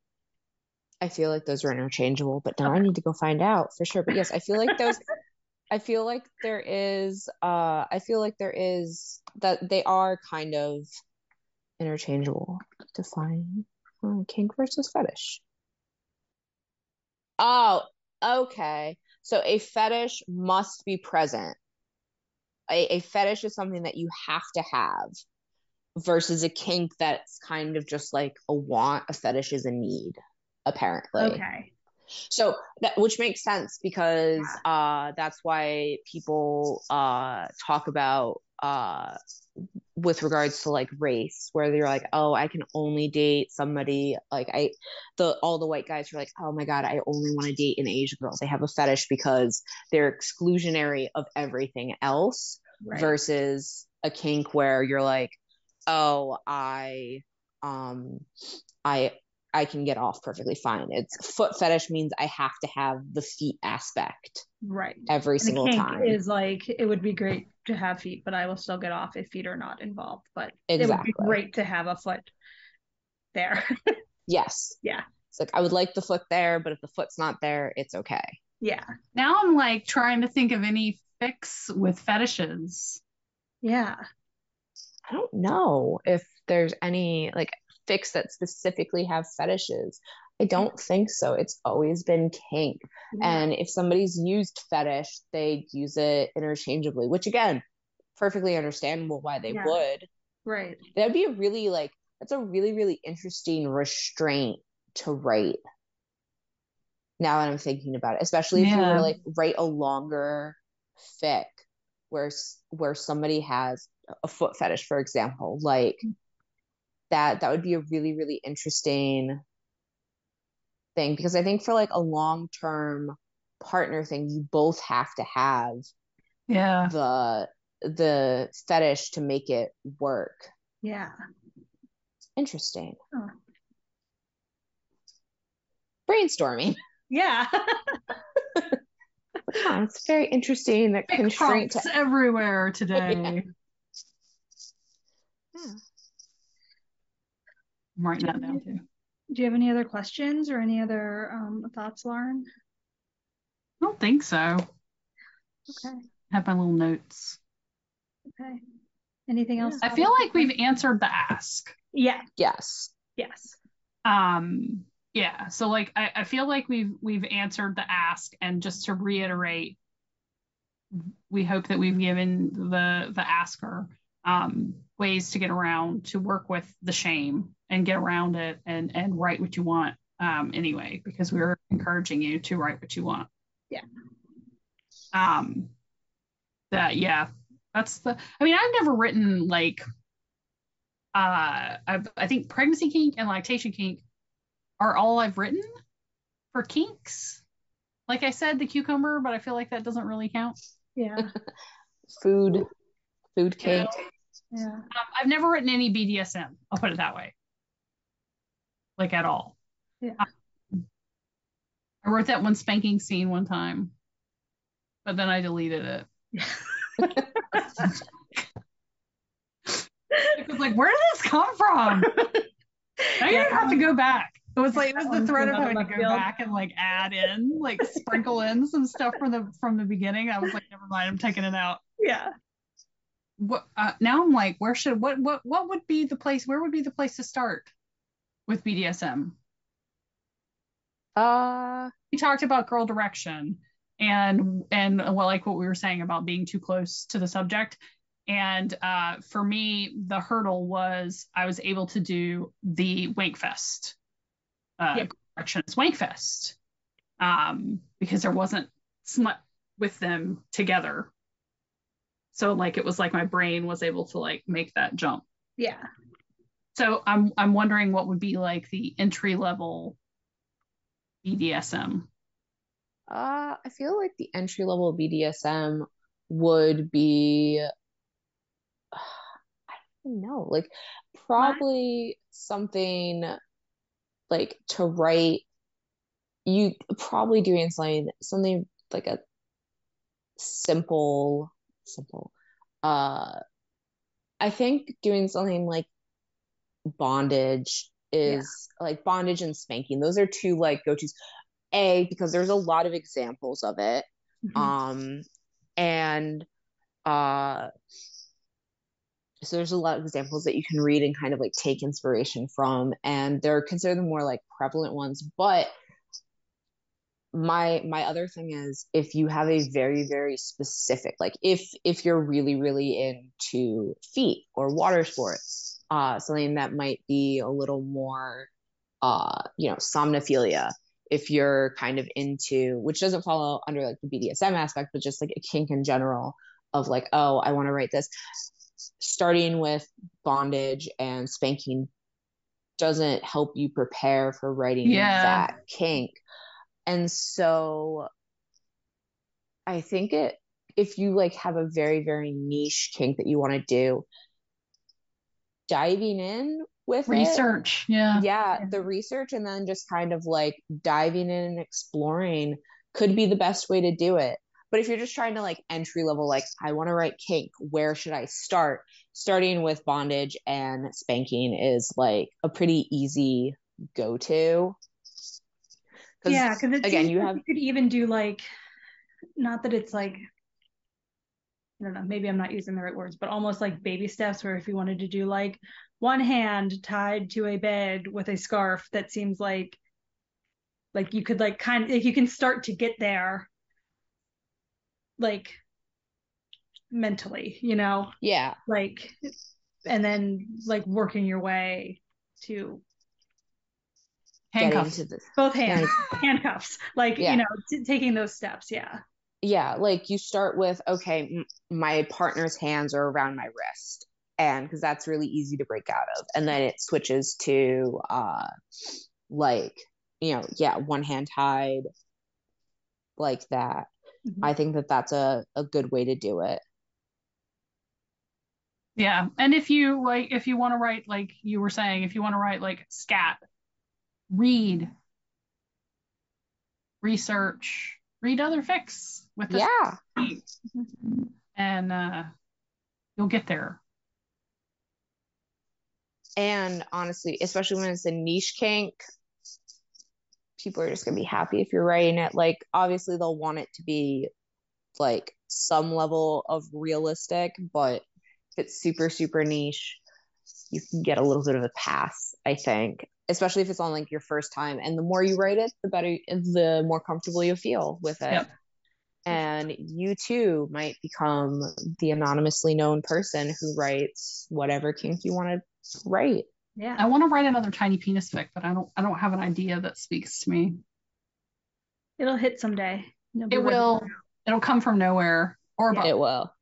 I feel like those are interchangeable, but now I need to go find out for sure. But yes, I feel like those I feel like there is uh I feel like there is that they are kind of interchangeable. Define uh, kink versus fetish. Oh, okay. So a fetish must be present. A, a fetish is something that you have to have versus a kink that's kind of just like a want, a fetish is a need, apparently. Okay. So that which makes sense because uh that's why people uh talk about uh with regards to like race where they're like oh I can only date somebody like I the all the white guys are like oh my god I only want to date an Asian girl they have a fetish because they're exclusionary of everything else Right. versus a kink where you're like oh I um I I can get off perfectly fine. It's foot fetish means I have to have the feet aspect Right. every And single time. is like it would be great to have feet, but I will still get off if feet are not involved. But it would be great to have a foot there. Yes. Yeah. It's like I would like the foot there, but if the foot's not there, it's okay. yeah. Now I'm like trying to think of any fics with fetishes. Yeah. I don't know if there's any like fics that specifically have fetishes. I don't think so. It's always been kink. And if somebody's used fetish, they use it interchangeably, which again, perfectly understandable why they Yeah. would. right. That'd be a really like that's a really, really interesting restraint to write. Now that I'm thinking about it, especially if you were to like write a longer fic where where somebody has a foot fetish, for example, like mm. That that would be a really, really interesting thing because I think for like a long term partner thing, you both have to have Yeah. the the fetish to make it work. Yeah. Interesting. Huh. Brainstorming. Yeah. It's very interesting that Fic constraint. everywhere today. Yeah. I'm writing that down too. Do you have any other questions or any other um, thoughts, Lauren? I don't think so. I Okay. have my little notes. Okay. Anything else? I feel like we've answered the ask. Yeah. Yes. Yes. Um, yeah. So like I, I feel like we've we've answered the ask, and just to reiterate, we hope that we've given the the asker um ways to get around to work with the shame and get around it and and write what you want um anyway because we're encouraging you to write what you want Yeah. um that yeah that's the i mean i've never written like uh I've, i think pregnancy kink and lactation kink are all i've written for kinks like i said the cucumber but i feel like that doesn't really count Yeah. Food. Food Yeah. kink. Yeah. um, i've never written any bdsm i'll put it that way like at all Yeah. i wrote that one spanking scene one time but then i deleted it it was like where did this come from now you have to go back It was like it was the threat of having to go field. back and like add in, like sprinkle in some stuff from the from the beginning. I was like, never mind, I'm taking it out. Yeah. What uh, now? I'm like, where should what what what would be the place? Where would be the place to start with BDSM? Uh, we talked about girl direction and and well like what we were saying about being too close to the subject and uh for me the hurdle was i was able to do the wankfest uh Yep. direction as wankfest um because there wasn't smut with them together so like it was like my brain was able to like make that jump Yeah. so i'm i'm wondering what would be like the entry level bdsm uh, I feel like the entry level BDSM would be, I don't know, like probably something like to write. You probably doing something something like a simple, simple. Uh, I think doing something like bondage is like bondage and spanking. Those are two like go-tos. A, because there's a lot of examples of it. Mhm. Um, and uh, so there's a lot of examples that you can read and kind of like take inspiration from, and they're considered the more like prevalent ones. But my my other thing is if you have a very very specific like if if you're really really into feet or water sports uh something that might be a little more uh you know somnophilia if you're kind of into which doesn't follow under like the BDSM aspect but just like a kink in general of like oh I want to write this starting with bondage and spanking doesn't help you prepare for writing Yeah. that kink and so I think it if you like have a very very niche kink that you want to do diving in with research yeah yeah, Yeah. the research and then just kind of like diving in and exploring could be the best way to do it. But if you're just trying to like entry level, like I want to write kink, where should I start? Starting with bondage and spanking is like a pretty easy go to. Yeah, because again, you have you could even do like, not that it's like, I don't know, maybe I'm not using the right words, but almost like baby steps where if you wanted to do like one hand tied to a bed with a scarf, that seems like, like you could like kind of, like you can start to get there, like mentally, you know, yeah, like, and then like working your way to handcuffs both hands, handcuffs, like, Yeah. you know, t- taking those steps. Yeah. yeah, like you start with, okay, m- my partner's hands are around my wrist. And because that's really easy to break out of. And then it switches to uh like, you know, yeah, one hand tied like that. Mhm. I think that that's a, a good way to do it. Yeah. And if you like, if you want to write, like you were saying, if you want to write like scat, read, research, read other fics with this Yeah. and uh, you'll get there. And honestly, especially when it's a niche kink, people are just gonna be happy if you're writing it. Like obviously they'll want it to be like some level of realistic, but if it's super, super niche, you can get a little bit of a pass, I think. Especially if it's on like your first time. And the more you write it, the better the more comfortable you feel with it. Yep. And you too might become the anonymously known person who writes whatever kink you want to write. Yeah. I want to write another tiny penis fic, but I don't. I don't have an idea that speaks to me. It'll hit someday. You'll It ready. will. It'll come from nowhere. Or Yeah. It will.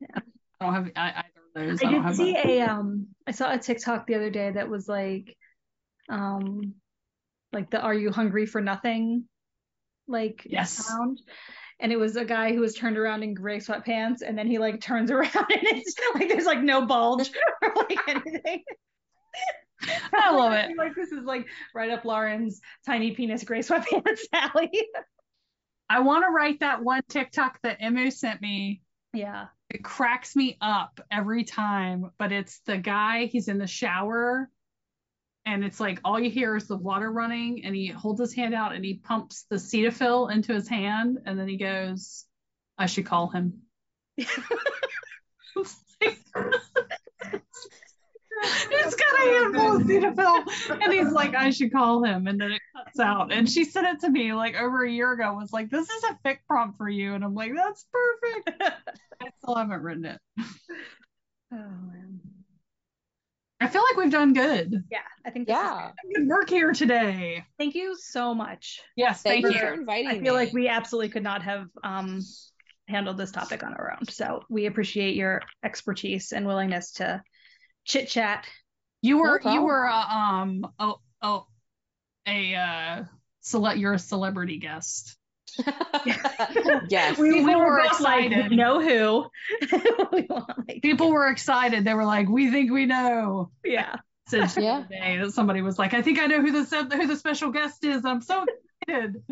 Yeah. I don't have I, either of those. I, I did see a um I saw a TikTok the other day that was like um like the are you hungry for nothing like Yes. sound and it was a guy who was turned around in gray sweatpants and then he like turns around and it's like there's like no bulge or like anything I love it. Like this is like right up Lauren's tiny penis gray sweatpants alley I want to write that one TikTok that Emu sent me. yeah It cracks me up every time, but it's the guy, he's in the shower and it's like all you hear is the water running, and he holds his hand out and he pumps the Cetaphil into his hand, and then he goes, "I should call him." He's got a handful of Cetaphil, and he's like, "I should call him," and then it cuts out. And she sent it to me like over a year ago. Was like, "This is a fic prompt for you," and I'm like, "That's perfect." I still haven't written it. Oh man. I feel like we've done good. Yeah, I think Yeah. good. Good work here today. Thank you so much. Yes, Thank, thank, you you. for inviting I me. feel like we absolutely could not have um, handled this topic on our own. So we appreciate your expertise and willingness to chit chat. You No were you were uh, um oh oh a uh select you're a celebrity guest. yes. We, we People were were both like, excited. know who. we like, People were excited. They were like, "We think we know." yeah. Said the Yeah. other that somebody was like, "I think I know who the who the special guest is." I'm so excited.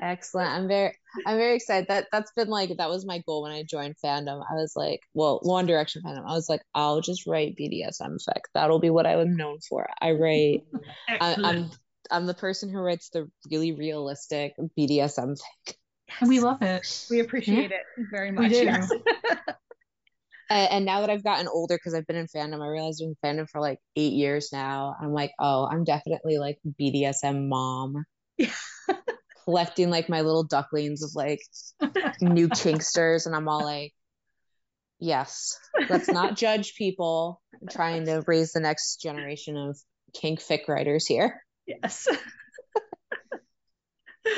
Excellent. I'm very I'm very excited. That that's been like that was my goal when I joined fandom. I was like, well, One Direction fandom. I was like, I'll just write BDSM fic. That'll be what I was known for. I write I, I'm I'm the person who writes the really realistic BDSM fic. And we love it. We appreciate it very much. We do. yes. And, and now that I've gotten older, because I've been in fandom, I realized I've been in fandom for like eight years now. I'm like, oh, I'm definitely like BDSM mom. Yeah. Collecting like my little ducklings of like new kinksters, and I'm all like, yes, let's not judge people. I'm trying to raise the next generation of kink fic writers here. yes.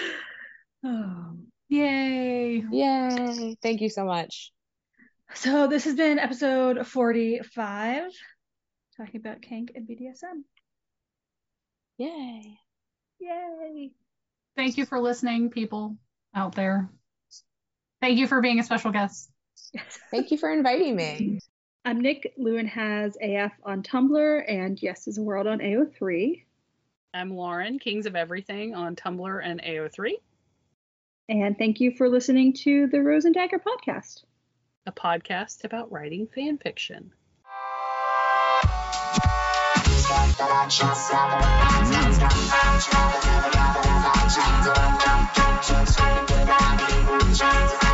oh. Yay! Yay! Thank you so much. So this has been episode 45, talking about kink and BDSM. Yay! Yay. Thank you for listening, people out there. Thank you for being a special guest. Thank you for inviting me. I'm Nick. Lewin has AF on Tumblr and Yes is a World on AO3. I'm Lauren, Kings of Everything on Tumblr and AO3, And thank you for listening to the Rose and Dagger podcast. a podcast about writing fan fiction. Just trying to get out of